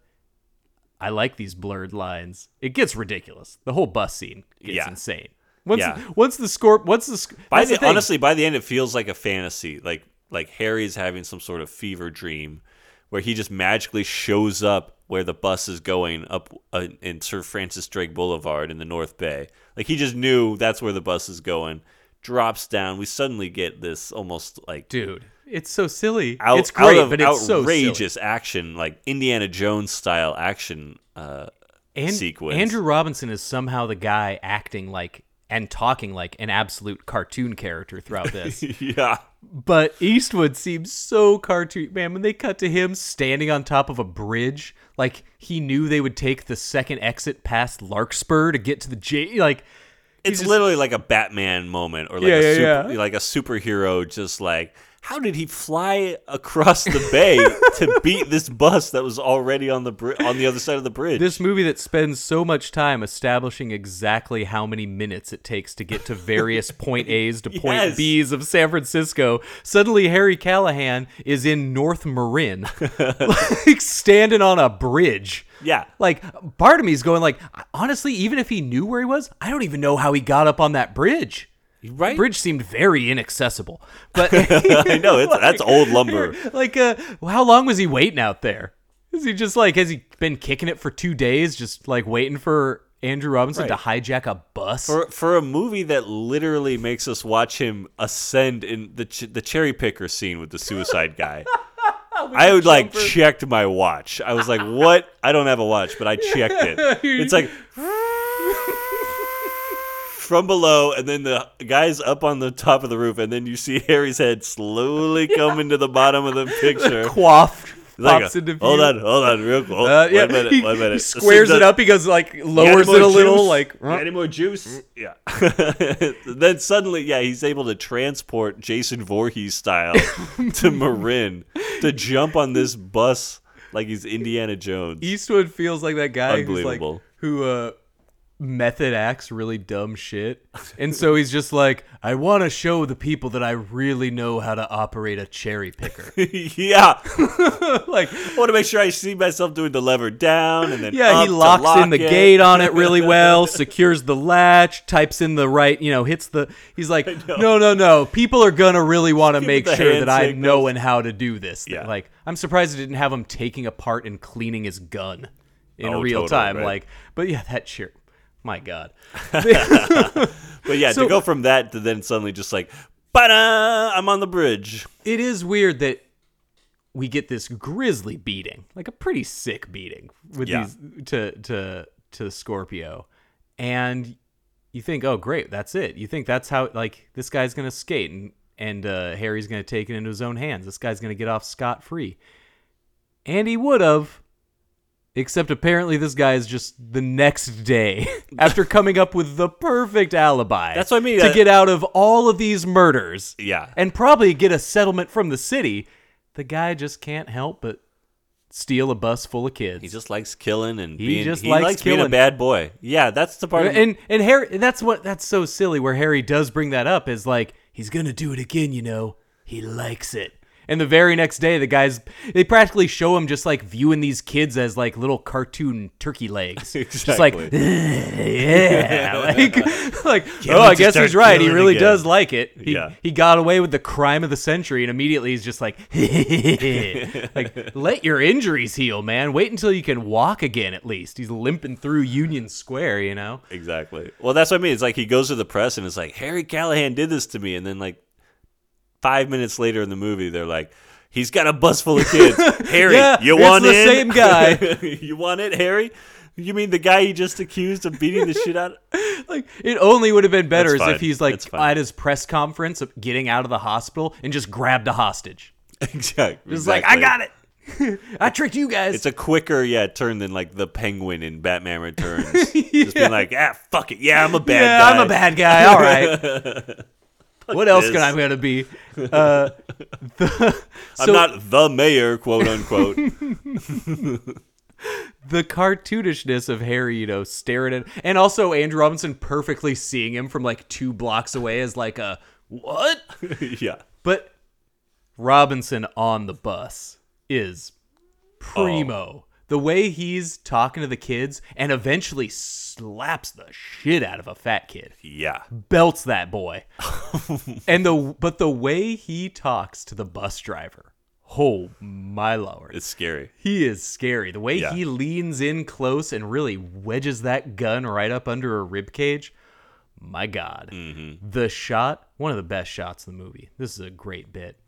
B: I like these blurred lines. It gets ridiculous. The whole bus scene gets
A: Yeah.
B: insane. Once,
A: Yeah.
B: once the scorp, once the sc-
A: By the,
B: the
A: honestly, by the end, it feels like a fantasy. Like like Harry's having some sort of fever dream, where he just magically shows up where the bus is going up uh, in Sir Francis Drake Boulevard in the North Bay. Like he just knew that's where the bus is going. Drops down. We suddenly get this almost like
B: dude, it's so silly.
A: out,
B: it's great,
A: out of
B: but it's so
A: outrageous action, like Indiana Jones style action uh,
B: And
A: sequence.
B: Andrew Robinson is somehow the guy acting like and talking like an absolute cartoon character throughout this. [LAUGHS]
A: yeah.
B: but Eastwood seems so cartoon. Man, when they cut to him standing on top of a bridge, like he knew they would take the second exit past Larkspur to get to the J. Like
A: It's
B: just-
A: literally like a Batman moment or like
B: Yeah,
A: a
B: yeah,
A: super,
B: yeah.
A: like a superhero just like how did he fly across the bay to [LAUGHS] beat this bus that was already on the bri- on the other side of the bridge?
B: this movie that spends so much time establishing exactly how many minutes it takes to get to various [LAUGHS] point A's to point
A: Yes.
B: B's of San Francisco. Suddenly, Harry Callahan is in North Marin, [LAUGHS] like standing on a bridge.
A: yeah.
B: Like part of me is going like, honestly, even if he knew where he was, I don't even know how he got up on that bridge.
A: Right?
B: The bridge seemed very inaccessible. But [LAUGHS] [LAUGHS]
A: I know it's that's old lumber.
B: like, uh, how long was he waiting out there? Is he just like has he been kicking it for two days, just like waiting for Andrew Robinson to hijack a bus?
A: For for a movie that literally makes us watch him ascend in the ch- the cherry picker scene with the suicide guy. [LAUGHS] I would like checked my watch. I was like, "What? I don't have a watch, but I checked it." It's like from below, and then the guy's up on the top of the roof, and then you see [LAUGHS] Harry's head slowly come into the bottom of the [LAUGHS] picture.
B: quaff
A: like
B: pops
A: a-
B: into view.
A: hold on, hold on, real quick.
B: Uh, yeah,
A: a minute,
B: he,
A: wait minute.
B: he squares
A: thing
B: it up. He goes like lowers it a
A: more
B: little, like
A: got any more juice? Yeah. [LAUGHS] then suddenly, yeah, he's able to transport Jason Voorhees style to Marin to jump on this bus like he's Indiana Jones.
B: Eastwood feels like that guy who's like
A: Unbelievable.
B: who uh method acts really dumb shit. And so he's just like, I want to show the people that I really know how to operate a cherry picker. [LAUGHS]
A: yeah. [LAUGHS]
B: like,
A: I want to make sure I see myself doing the lever down and then
B: yeah, he
A: to
B: locks
A: lock
B: in the
A: it.
B: gate on it really [LAUGHS] well, secures the latch, types in the right, you know, hits the. He's like, no, no, no. People are gonna really want to make sure that I know and how to do this. thing."
A: Yeah.
B: Like, I'm surprised it didn't have him taking apart and cleaning his gun in
A: Oh,
B: real
A: totally,
B: time.
A: right.
B: Like, but yeah, that sure. My God. [LAUGHS]
A: But yeah,
B: So-
A: to go from that to then suddenly just like, ba I'm on the bridge.
B: it is weird that we get this grisly beating, like a pretty sick beating with
A: Yeah.
B: these to to to Scorpio, and you think, oh great, that's it. You think that's how like this guy's gonna skate and and uh, Harry's gonna take it into his own hands. This guy's gonna get off scot free, and he would have. Except apparently this guy is just the next day [LAUGHS] after coming up with the perfect alibi.
A: That's what I mean,
B: To
A: uh,
B: get out of all of these murders
A: Yeah.
B: and probably get a settlement from the city, the guy just can't help but steal a bus full of kids.
A: He just likes killing and
B: He
A: being
B: just
A: he
B: likes
A: likes being a bad boy. Yeah, that's the part of
B: and and Harry that's what that's so silly where Harry does bring that up is like he's going to do it again, you know. He likes it. And the very next day the guys they practically show him just like viewing these kids as like little cartoon turkey legs. [LAUGHS] Just like yeah, [LAUGHS] like [LAUGHS] like
A: Can't
B: oh, I guess he's right. He really
A: again."
B: does like it. He
A: Yeah.
B: he got away with the crime of the century, and immediately he's just like, like let your injuries heal, man. Wait until you can walk again. At least he's limping through Union Square, you know.
A: Exactly. Well, that's what I mean. It's like he goes to the press and it's like Harry Callahan did this to me, and then like five minutes later in the movie, they're like, he's got a bus full of kids. [LAUGHS] Harry,
B: Yeah,
A: you
B: it's
A: want
B: the
A: in?
B: same guy. [LAUGHS]
A: you want it, Harry? You mean the guy he just accused of beating the shit out? [LAUGHS]
B: Like it only would have been better as if he's like at his press conference of getting out of the hospital and just grabbed a hostage.
A: exactly.
B: Just like I got it. I tricked you guys.
A: It's a quicker, yeah, turn than like the penguin in Batman Returns. Just being like, ah, fuck it. Yeah, I'm a bad
B: yeah,
A: guy.
B: I'm a bad guy. All right. What else
A: this.
B: can I gonna be? [LAUGHS] Uh, the,
A: I'm not the mayor, quote unquote. [LAUGHS]
B: the cartoonishness of Harry, you know, staring at, and also Andrew Robinson perfectly seeing him from like two blocks away as like a what? [LAUGHS]
A: yeah.
B: But Robinson on the bus is primo. The way he's talking to the kids and eventually slaps the shit out of a fat kid.
A: Yeah.
B: Belts that boy. [LAUGHS] and the but the way he talks to the bus driver. Oh my lord.
A: It's scary.
B: He is scary. The way
A: Yeah.
B: he leans in close and really wedges that gun right up under a rib cage. My God.
A: Mm-hmm.
B: The shot, one of the best shots in the movie. This is a great bit.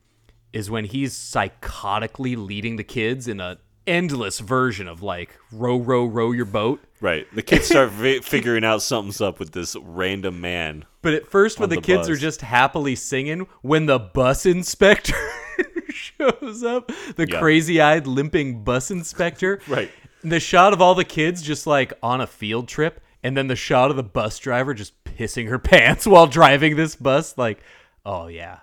B: Is when he's psychotically leading the kids in a endless version of like row, row, row your boat.
A: Right. The kids start fi- [LAUGHS] figuring out something's up with this random man.
B: But at first, when the,
A: the
B: kids are just happily singing, when the bus inspector [LAUGHS] shows up, the
A: Yeah.
B: crazy eyed, limping bus inspector. [LAUGHS]
A: Right.
B: The shot of all the kids just like on a field trip, and then the shot of the bus driver just pissing her pants while driving this bus. Like, oh, yeah.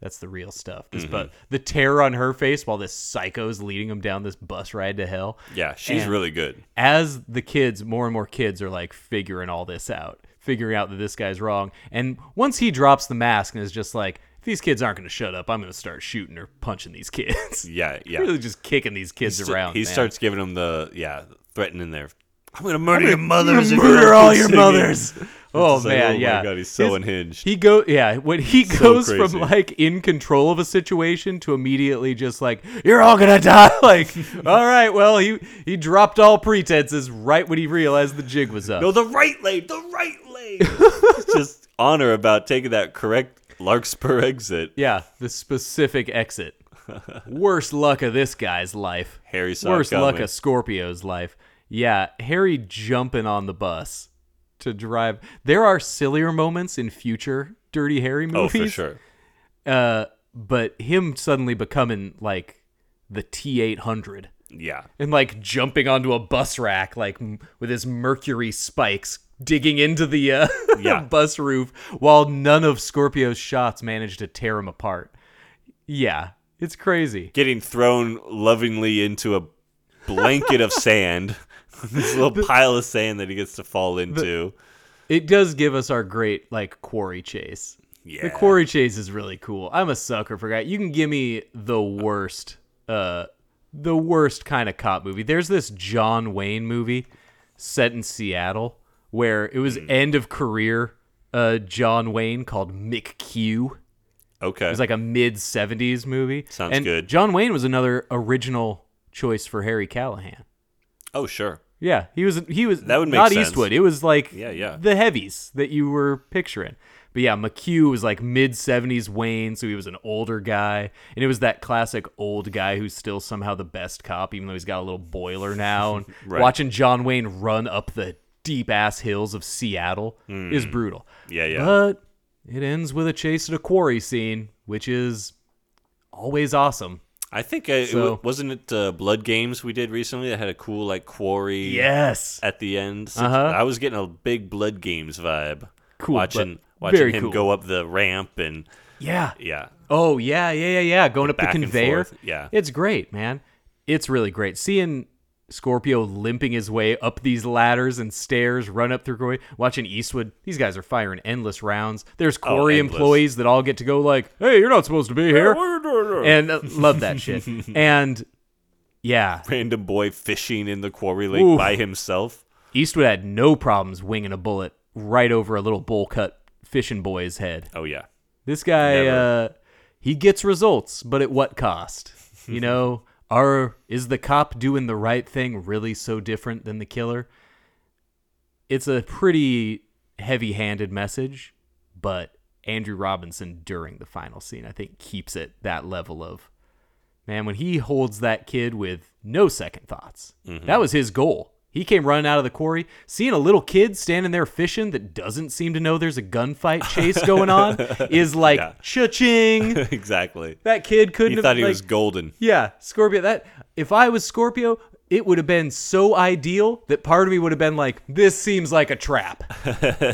B: That's the real stuff. This
A: Mm-hmm.
B: but the terror on her face while this psycho is leading him down this bus ride to hell.
A: Yeah, she's
B: And-
A: really good.
B: as the kids, more and more kids are like figuring all this out, figuring out that this guy's wrong. And once he drops the mask and is just like, these kids aren't going to shut up, I'm going to start shooting or punching these kids.
A: Yeah, [LAUGHS] yeah.
B: really just kicking these kids around.
A: he
B: man.
A: starts giving them the yeah, threatening their I'm gonna murder your mothers.
B: I'm gonna
A: you
B: murder all your
A: singing."
B: mothers. [LAUGHS] [LAUGHS] Oh
A: like,
B: man,
A: oh my
B: yeah.
A: God, he's so unhinged.
B: He go yeah, when he
A: So
B: goes
A: crazy.
B: from like in control of a situation to immediately just like you're all gonna [LAUGHS] die. Like, all right, well he he dropped all pretenses right when he realized the jig was up.
A: No, the right lane, the right lane. [LAUGHS] Just honor about taking that correct Larkspur exit.
B: Yeah, the specific exit. Worst luck of this guy's life.
A: Harry
B: Worst luck of Scorpio's life. Yeah, Harry jumping on the bus to drive. There are sillier moments in future Dirty Harry movies.
A: Oh, for sure.
B: Uh, but him suddenly becoming like the T eight hundred
A: Yeah.
B: and like jumping onto a bus rack like m- with his mercury spikes digging into the uh, [LAUGHS]
A: Yeah.
B: bus roof while none of Scorpio's shots managed to tear him apart. Yeah, it's crazy.
A: Getting thrown lovingly into a blanket of [LAUGHS] sand. [LAUGHS] this little pile of sand that he gets to fall into.
B: It does give us our great like quarry chase.
A: yeah.
B: The quarry chase is really cool. I'm a sucker for guy. You can give me the worst, uh, the worst kind of cop movie. There's this John Wayne movie set in Seattle where it was
A: Hmm.
B: end of career, uh, John Wayne called McQ.
A: Okay.
B: It was like a mid '70s movie.
A: Sounds
B: and
A: good.
B: John Wayne was another original choice for Harry Callahan.
A: oh, sure.
B: Yeah, he was. He was
A: That would make
B: not
A: sense.
B: Eastwood. It was like
A: Yeah, yeah.
B: the heavies that you were picturing. But yeah, McQ was like mid seventies Wayne, so he was an older guy, and it was that classic old guy who's still somehow the best cop, even though he's got a little boiler now. [LAUGHS] And
A: Right.
B: watching John Wayne run up the deep ass hills of Seattle hmm. is brutal.
A: Yeah, yeah.
B: But it ends with a chase at a quarry scene, which is always awesome.
A: I think it
B: So-
A: wa- wasn't it uh, Blood Games we did recently that had a cool like quarry
B: Yes.
A: at the end. So
B: Uh-huh.
A: I was getting a big Blood Games vibe.
B: Cool,
A: watching watching him
B: cool.
A: go up the ramp and
B: Yeah.
A: yeah.
B: Oh yeah, yeah, yeah, yeah. Going up the conveyor.
A: yeah.
B: It's great, man. It's really great. Seeing Scorpio limping his way up these ladders and stairs, run up through quarry, watching Eastwood. These guys are firing endless rounds. There's quarry
A: Oh,
B: employees that all get to go like, "Hey, you're not supposed to be here," and uh, love that shit. [LAUGHS] And yeah,
A: Random boy fishing in the quarry lake
B: Oof.
A: by himself.
B: Eastwood had no problems winging a bullet right over a little bowl cut fishing boy's head.
A: Oh yeah.
B: This guy, uh, he gets results, but at what cost? You [LAUGHS] know, are is the cop doing the right thing really so different than the killer? It's a pretty heavy-handed message, but Andrew Robinson during the final scene, I think, keeps it that level of man when he holds that kid with no second thoughts. Mm-hmm. That was his goal. He came running out of the quarry, seeing a little kid standing there fishing that doesn't seem to know there's a gunfight chase going on [LAUGHS] is like
A: Yeah.
B: cha-ching. [LAUGHS]
A: exactly.
B: That kid couldn't
A: He
B: have
A: thought he
B: like,
A: was golden.
B: Yeah, Scorpio. That if I was Scorpio, it would have been so ideal that part of me would have been like, "This seems like a trap.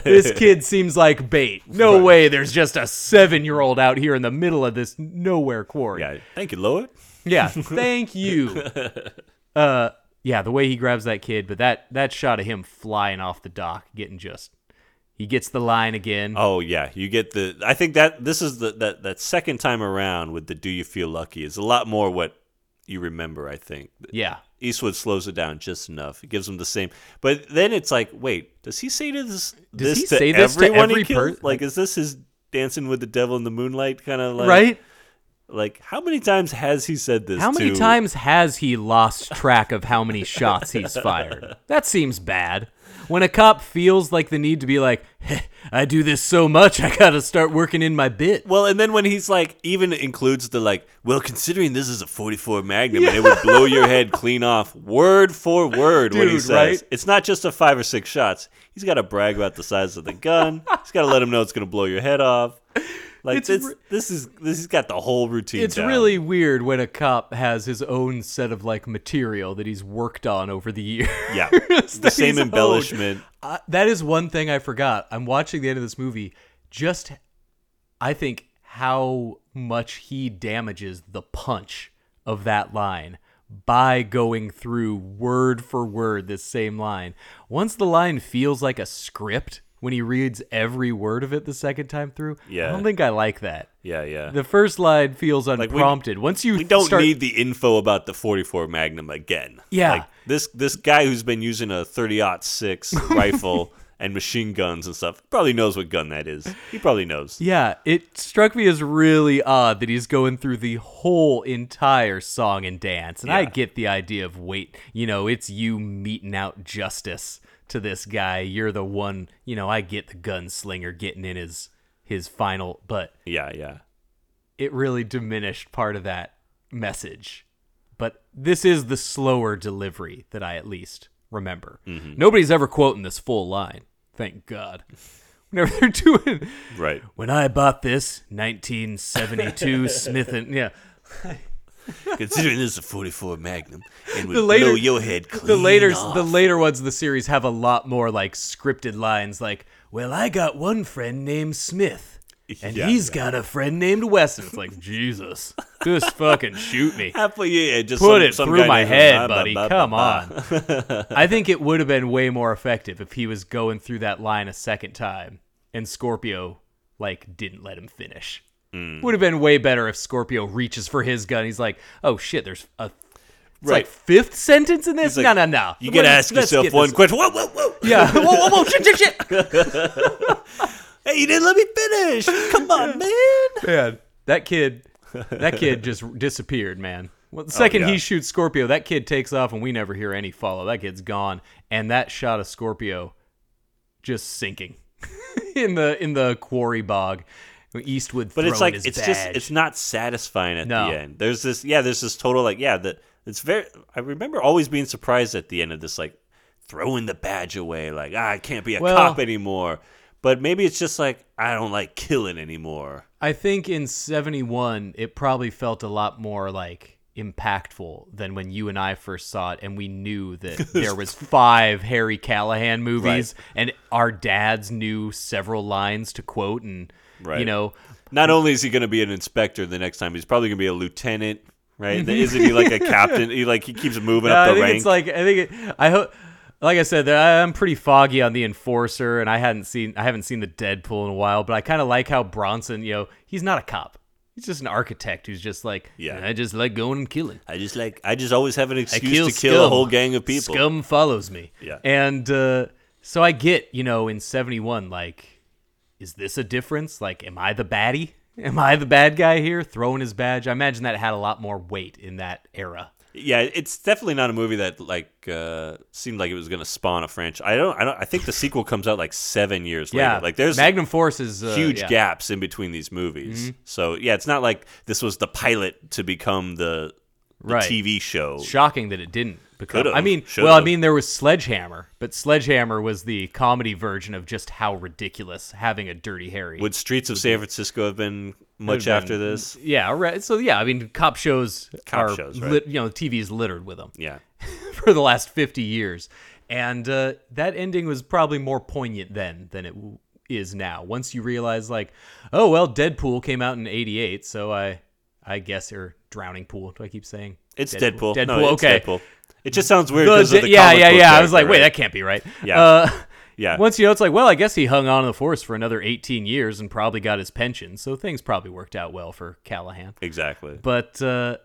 B: this [LAUGHS] kid seems like bait. No way. There's just a seven-year-old out here in the middle of this nowhere quarry."
A: Yeah. Thank you, Lord.
B: Yeah, thank you. Uh, yeah, the way he grabs that kid, but that that shot of him flying off the dock, getting just, he gets the line again.
A: Oh yeah, you get the. I think that this is the that that second time around with the "Do you feel lucky" is a lot more what you remember. I think
B: Yeah,
A: Eastwood slows it down just enough. It gives him the same, but then it's like, wait, does he say to this
B: Does
A: this
B: he
A: to
B: say this to every
A: he kills?
B: per-
A: Like, is this his dancing with the devil in the moonlight kind of like
B: right.
A: Like, how many times has he said this?
B: How many
A: to-
B: times has he lost track of how many shots he's [LAUGHS] fired? That seems bad. When a cop feels like the need to be like, "Heh, I do this so much, I gotta start working in my bit.
A: Well, and then when he's like, even includes the like, well, considering this is a 44 Magnum and it would blow your head clean off, word for word, what he says.
B: right?
A: It's not just a five or six shots. He's got to brag about the size of the gun. he's got to let him know it's going to blow your head off. Like
B: It's
A: this,
B: re-
A: this is this has got the whole routine.
B: It's
A: down.
B: really weird when a cop has his own set of like material that he's worked on over the years.
A: yeah, [LAUGHS] the same embellishment.
B: Uh, that is one thing I forgot. I'm watching the end of this movie. Just, I think how much he damages the punch of that line by going through word for word this same line. Once the line feels like a script when he reads every word of it the second time through,
A: Yeah.
B: I don't think I like that.
A: Yeah, yeah.
B: The first line feels
A: we-
B: unprompted. Once you
A: we don't
B: start,
A: need the info about the 44 Magnum again.
B: Yeah.
A: Like this this guy who's been using a 30 six [LAUGHS] rifle and machine guns and stuff probably knows what gun that is. He probably knows.
B: Yeah, it struck me as really odd that he's going through the whole entire song and dance. And I get the idea of wait, you know, it's you meting out justice to this guy. You're the one, you know, I get the gunslinger getting in his his final, but
A: Yeah, yeah.
B: it really diminished part of that message. But this is the slower delivery that I at least remember.
A: Mm-hmm.
B: Nobody's ever quoting this full line. Thank God. [LAUGHS] Whenever they're doing
A: Right.
B: when I bought this 1972 Smith and yeah, [LAUGHS] [LAUGHS]
A: Considering this is a 44 Magnum and would
B: The later-
A: blow your head clean
B: the later
A: off.
B: the later ones of the series have a lot more like scripted lines like, "Well, I got one friend named Smith. [LAUGHS] and
A: Yeah,
B: he's
A: yeah.
B: got a friend named Wesson. It's like [LAUGHS] Jesus, just fucking shoot me.
A: Halfway, yeah, just
B: Put
A: some-
B: it
A: some
B: through my head,
A: bah, bah,
B: buddy.
A: bah,
B: Come
A: bah,
B: on. I think it would have been way more effective if he was going through that line a second time and Scorpio like didn't let him finish.
A: Hmm.
B: Would have been way better if Scorpio reaches for his gun. He's like, "Oh shit, there's a it's
A: Right.
B: like fifth sentence in this?
A: He's
B: no, no, no.
A: You gotta ask yourself one question. Whoa, whoa, whoa! [LAUGHS]
B: Yeah. whoa, whoa, whoa, shit, shit, shit. [LAUGHS] [LAUGHS]
A: Hey, you didn't let me finish. Come on, man.
B: man, that kid, that kid just disappeared, man. Well, the second
A: Oh, yeah.
B: he shoots Scorpio, that kid takes off, and we never hear any follow. That kid's gone, and that shot of Scorpio just sinking in the in the quarry bog. Eastwood,
A: But it's like it's just it's not satisfying at
B: No.
A: the end. There's this yeah, there's this total like yeah, that it's very I remember always being surprised at the end of this like throwing the badge away like ah, I can't be a
B: Well-
A: cop anymore. But maybe it's just like I don't like killing anymore.
B: I think in 71, it probably felt a lot more like impactful than when you and I first saw it and we knew that [LAUGHS] there was five Harry Callahan movies and our dads knew several lines to quote and you know
A: Not only is he going to be an inspector the next time, he's probably going to be a lieutenant, right? Isn't he like a [LAUGHS] captain? He like he keeps moving
B: No,
A: up
B: I
A: the
B: think
A: rank.
B: it's like I think it, I hope like I said I'm pretty foggy on the enforcer and I hadn't seen I haven't seen the Deadpool in a while but I kind of like how Bronson you know he's not a cop he's just an architect who's just like
A: Yeah.
B: I just like going and killing
A: I just like I just always have an
B: I
A: excuse to
B: kill
A: kill a whole gang of people.
B: Scum follows me.
A: Yeah.
B: And uh, so I get, you know, in 71, like, is this a difference? Like, am I the baddie? [LAUGHS] Am I the bad guy here throwing his badge? I imagine that had a lot more weight in that era.
A: Yeah, it's definitely not a movie that like uh, seemed like it was going to spawn a franchise. I don't. I don't. I think the sequel comes out like seven years
B: Yeah.
A: later. Like there's
B: Magnum Force is uh,
A: huge
B: yeah. Mm-hmm.
A: gaps in between these movies. So yeah, it's not like this was the pilot to become the, the
B: Right.
A: TV show.
B: Shocking that it didn't.
A: Could've,
B: I mean,
A: should've.
B: well, I mean, there was Sledgehammer, but Sledgehammer was the comedy version of just how ridiculous having a Dirty Harry.
A: Would Streets of San Francisco have been much
B: been-
A: after this?
B: yeah, right. So yeah, I mean, cop shows
A: Cop
B: are
A: shows, right.
B: lit, you know, TV is littered with them.
A: Yeah. [LAUGHS]
B: for the last 50 years. And uh, that ending was probably more poignant then than it w- is now. Once you realize, like, oh, well, Deadpool came out in 88, so I I guess, or Drowning Pool, do I keep saying?
A: It's Deadpool.
B: Deadpool,
A: No, it's
B: okay.
A: Deadpool. It just sounds weird
B: The
A: of the
B: yeah, yeah, yeah. I was like, wait, that can't be right.
A: Yeah.
B: Uh,
A: Yeah. [LAUGHS]
B: Once you know, it's like, well, I guess he hung on to the force for another 18 years and probably got his pension, so things probably worked out well for Callahan.
A: Exactly.
B: But uh,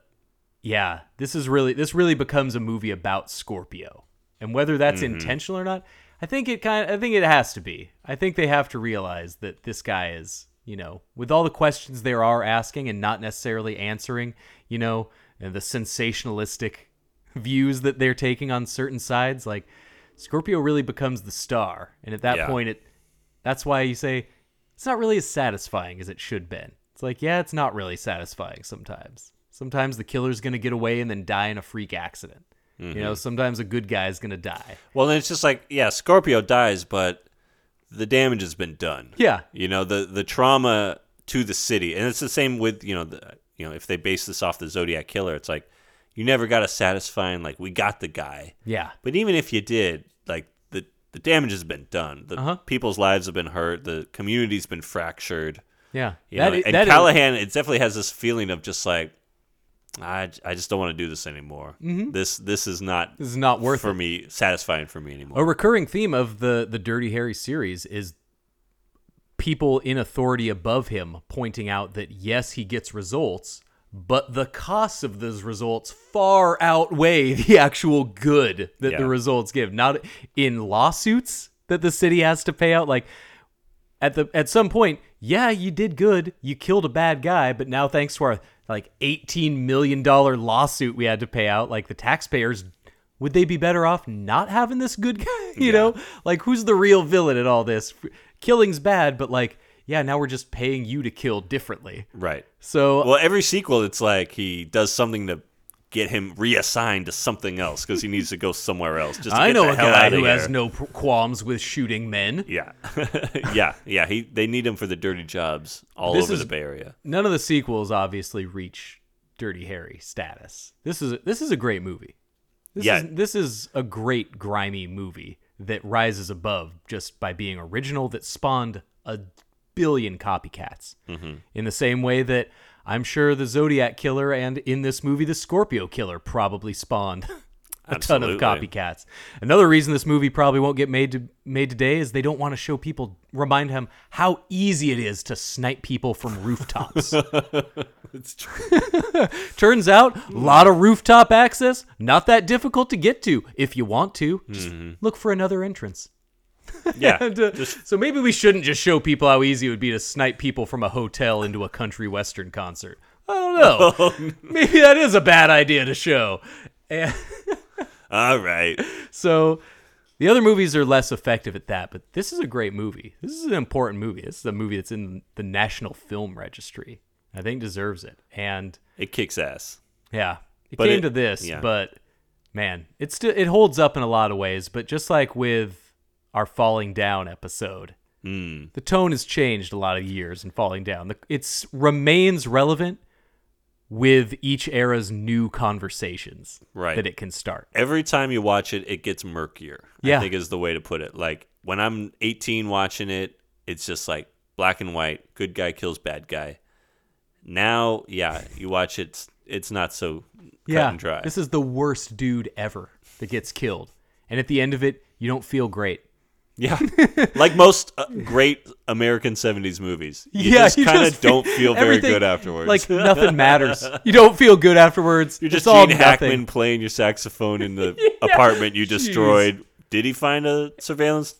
B: yeah, this is really this really becomes a movie about Scorpio, and whether that's
A: Mm-hmm.
B: intentional or not, I think it kind of I think it has to be. I think they have to realize that this guy is, you know, with all the questions they are asking and not necessarily answering, you know, and the sensationalistic views that they're taking on certain sides, like Scorpio really becomes the star, and at that
A: Yeah.
B: point, it that's why you say it's not really as satisfying as it should been. It's like, yeah, it's not really satisfying sometimes. Sometimes the killer's gonna get away and then die in a freak accident. You
A: Mm-hmm.
B: know, sometimes a good guy's gonna die.
A: Well, then it's just like, yeah, Scorpio dies, but the damage has been done.
B: Yeah.
A: You know, the the trauma to the city, and it's the same with you know, the, you know, if they base this off the Zodiac killer, it's like you never got a satisfying like we got the guy.
B: Yeah.
A: But even if you did, like the the damage has been done. The
B: Uh-huh.
A: people's lives have been hurt. The community's been fractured.
B: Yeah.
A: You
B: That
A: know,
B: i-
A: and
B: that is-
A: Callahan, it definitely has this feeling of just like, I, I just don't want to do this anymore. This this is not
B: Mm-hmm. This is not worth
A: for
B: it.
A: me, satisfying for me anymore.
B: A recurring theme of the the Dirty Harry series is people in authority above him pointing out that yes, he gets results, but the costs of those results far outweigh [LAUGHS] the actual good that the results give. Not in lawsuits that the city has to pay out like at the at some point, yeah, you did good. You killed a bad guy, but now thanks to our like 18 million dollar lawsuit we had to pay out, like the taxpayers would they be better off not having this good [LAUGHS] guy? You know? Like who's the real villain in all this? Killing's bad, but like yeah, now we're just paying you to kill differently.
A: right.
B: So
A: Well, every sequel, it's like he does something to get him reassigned to something else because he needs to go somewhere else. Just to
B: I know a guy who has no qualms with shooting men.
A: Yeah, [LAUGHS] yeah, yeah. He they need him for the dirty jobs all
B: This
A: over
B: is-
A: the Bay Area.
B: none of the sequels obviously reach Dirty Harry status. This is this is a great movie. This
A: Yeah.
B: is this is a great grimy movie that rises above just by being original that spawned a billion copycats. Mm-hmm. In the same way that I'm sure the Zodiac killer and in this movie the Scorpio killer probably spawned [LAUGHS] a ton of copycats. Another reason this movie probably won't get made to made today is they don't want to show people remind him how easy it is to snipe people from rooftops. [LAUGHS]
A: It's true. [LAUGHS]
B: Turns out, a lot of rooftop access, not that difficult to get to if you want to. Just mm-hmm. look for another entrance.
A: Yeah. [LAUGHS]
B: And, uh, so maybe we shouldn't just show people how easy it would be to snipe people from a hotel into a country western concert. I don't know. [LAUGHS] maybe that is a bad idea to show. And [LAUGHS]
A: All right.
B: so the other movies are less effective at that, but this is a great movie. This is an important movie. This is a movie that's in the National Film Registry. I think deserves it. And
A: It kicks ass.
B: yeah, it
A: But
B: came
A: it-
B: to this,
A: yeah.
B: but man, it still it holds up in a lot of ways. But just like with our falling down episode,
A: Hmm.
B: the tone has changed a lot of years in falling down. It remains relevant with each era's new conversations
A: Right.
B: that it can start.
A: Every time you watch it, it gets murkier.
B: Yeah.
A: I think is the way to put it. Like when I'm 18 watching it, it's just like black and white. Good guy kills bad guy. Now, yeah, you watch it, it's, it's not so cut
B: yeah,
A: and dry.
B: this is the worst dude ever that gets killed, and at the end of it, you don't feel great.
A: Yeah, [LAUGHS] like most uh, great American '70s movies, you
B: yeah,
A: just
B: you
A: kind of don't
B: feel-
A: very good afterwards.
B: Like [LAUGHS] nothing matters. You don't feel good afterwards.
A: You're just
B: it's all
A: Gene
B: nothing.
A: Hackman playing your saxophone in the [LAUGHS] apartment you destroyed. Did he find a surveillance?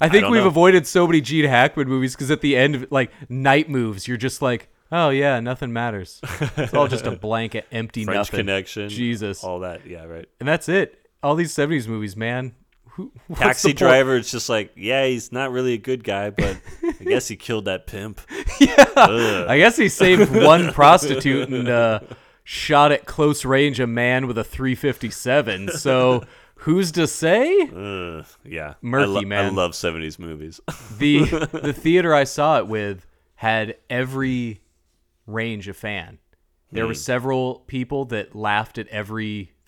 B: I think
A: don't
B: we've
A: know.
B: avoided so many Gene Hackman movies because at the end, of like night moves, you're just like, oh yeah, nothing matters. It's all just a blank, empty
A: French
B: nothing.
A: Connection,
B: Jesus,
A: all that. Yeah, right.
B: and that's it. All these '70s movies, man. Who,
A: Taxi driver, it's just like, yeah, he's not really a good guy, but I [LAUGHS] guess he killed that pimp. [LAUGHS]
B: yeah I guess he saved [LAUGHS] one prostitute and uh, shot at close range a man with a 357. So who's to say?
A: Ugh, yeah,
B: Murky,
A: I lo- I love '70s movies.
B: the the theater I saw it with had every range of fan. There
A: Hmm.
B: were several people that laughed at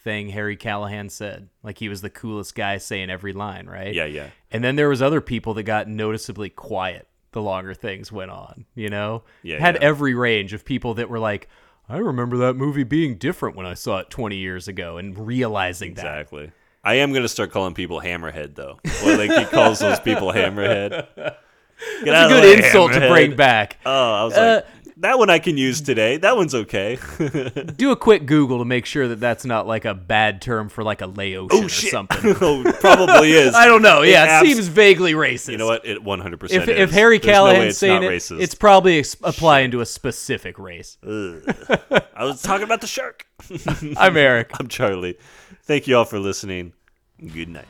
B: everything Harry Callahan said, like he was the coolest guy saying every line, right?
A: yeah, yeah.
B: And then there was other people that got noticeably quiet the longer things went on, you know?
A: Yeah,
B: Had
A: yeah.
B: every range of people that were like, I remember that movie being different when I saw it 20 years ago and realizing that.
A: Exactly. I am gonna start calling people hammerhead though. Well, like he calls those people hammerhead. [LAUGHS] Get
B: It's a good insult to bring back.
A: Oh, I was
B: Uh,
A: like, that one I can use mm. today. That one's okay. [LAUGHS]
B: Do a quick Google to make sure that that's not like a bad term for like a Laotian oh, or something. [LAUGHS]
A: oh, probably is. [LAUGHS]
B: I don't know. Yeah, it,
A: abs-
B: seems vaguely racist.
A: You know what? It 100 percent
B: If, if Harry
A: There's no it's
B: saying it,
A: racist.
B: it's probably ex- applying to a specific race.
A: I was talking about the shark.
B: I'm Eric.
A: I'm Charlie. Thank you all for listening. Good night.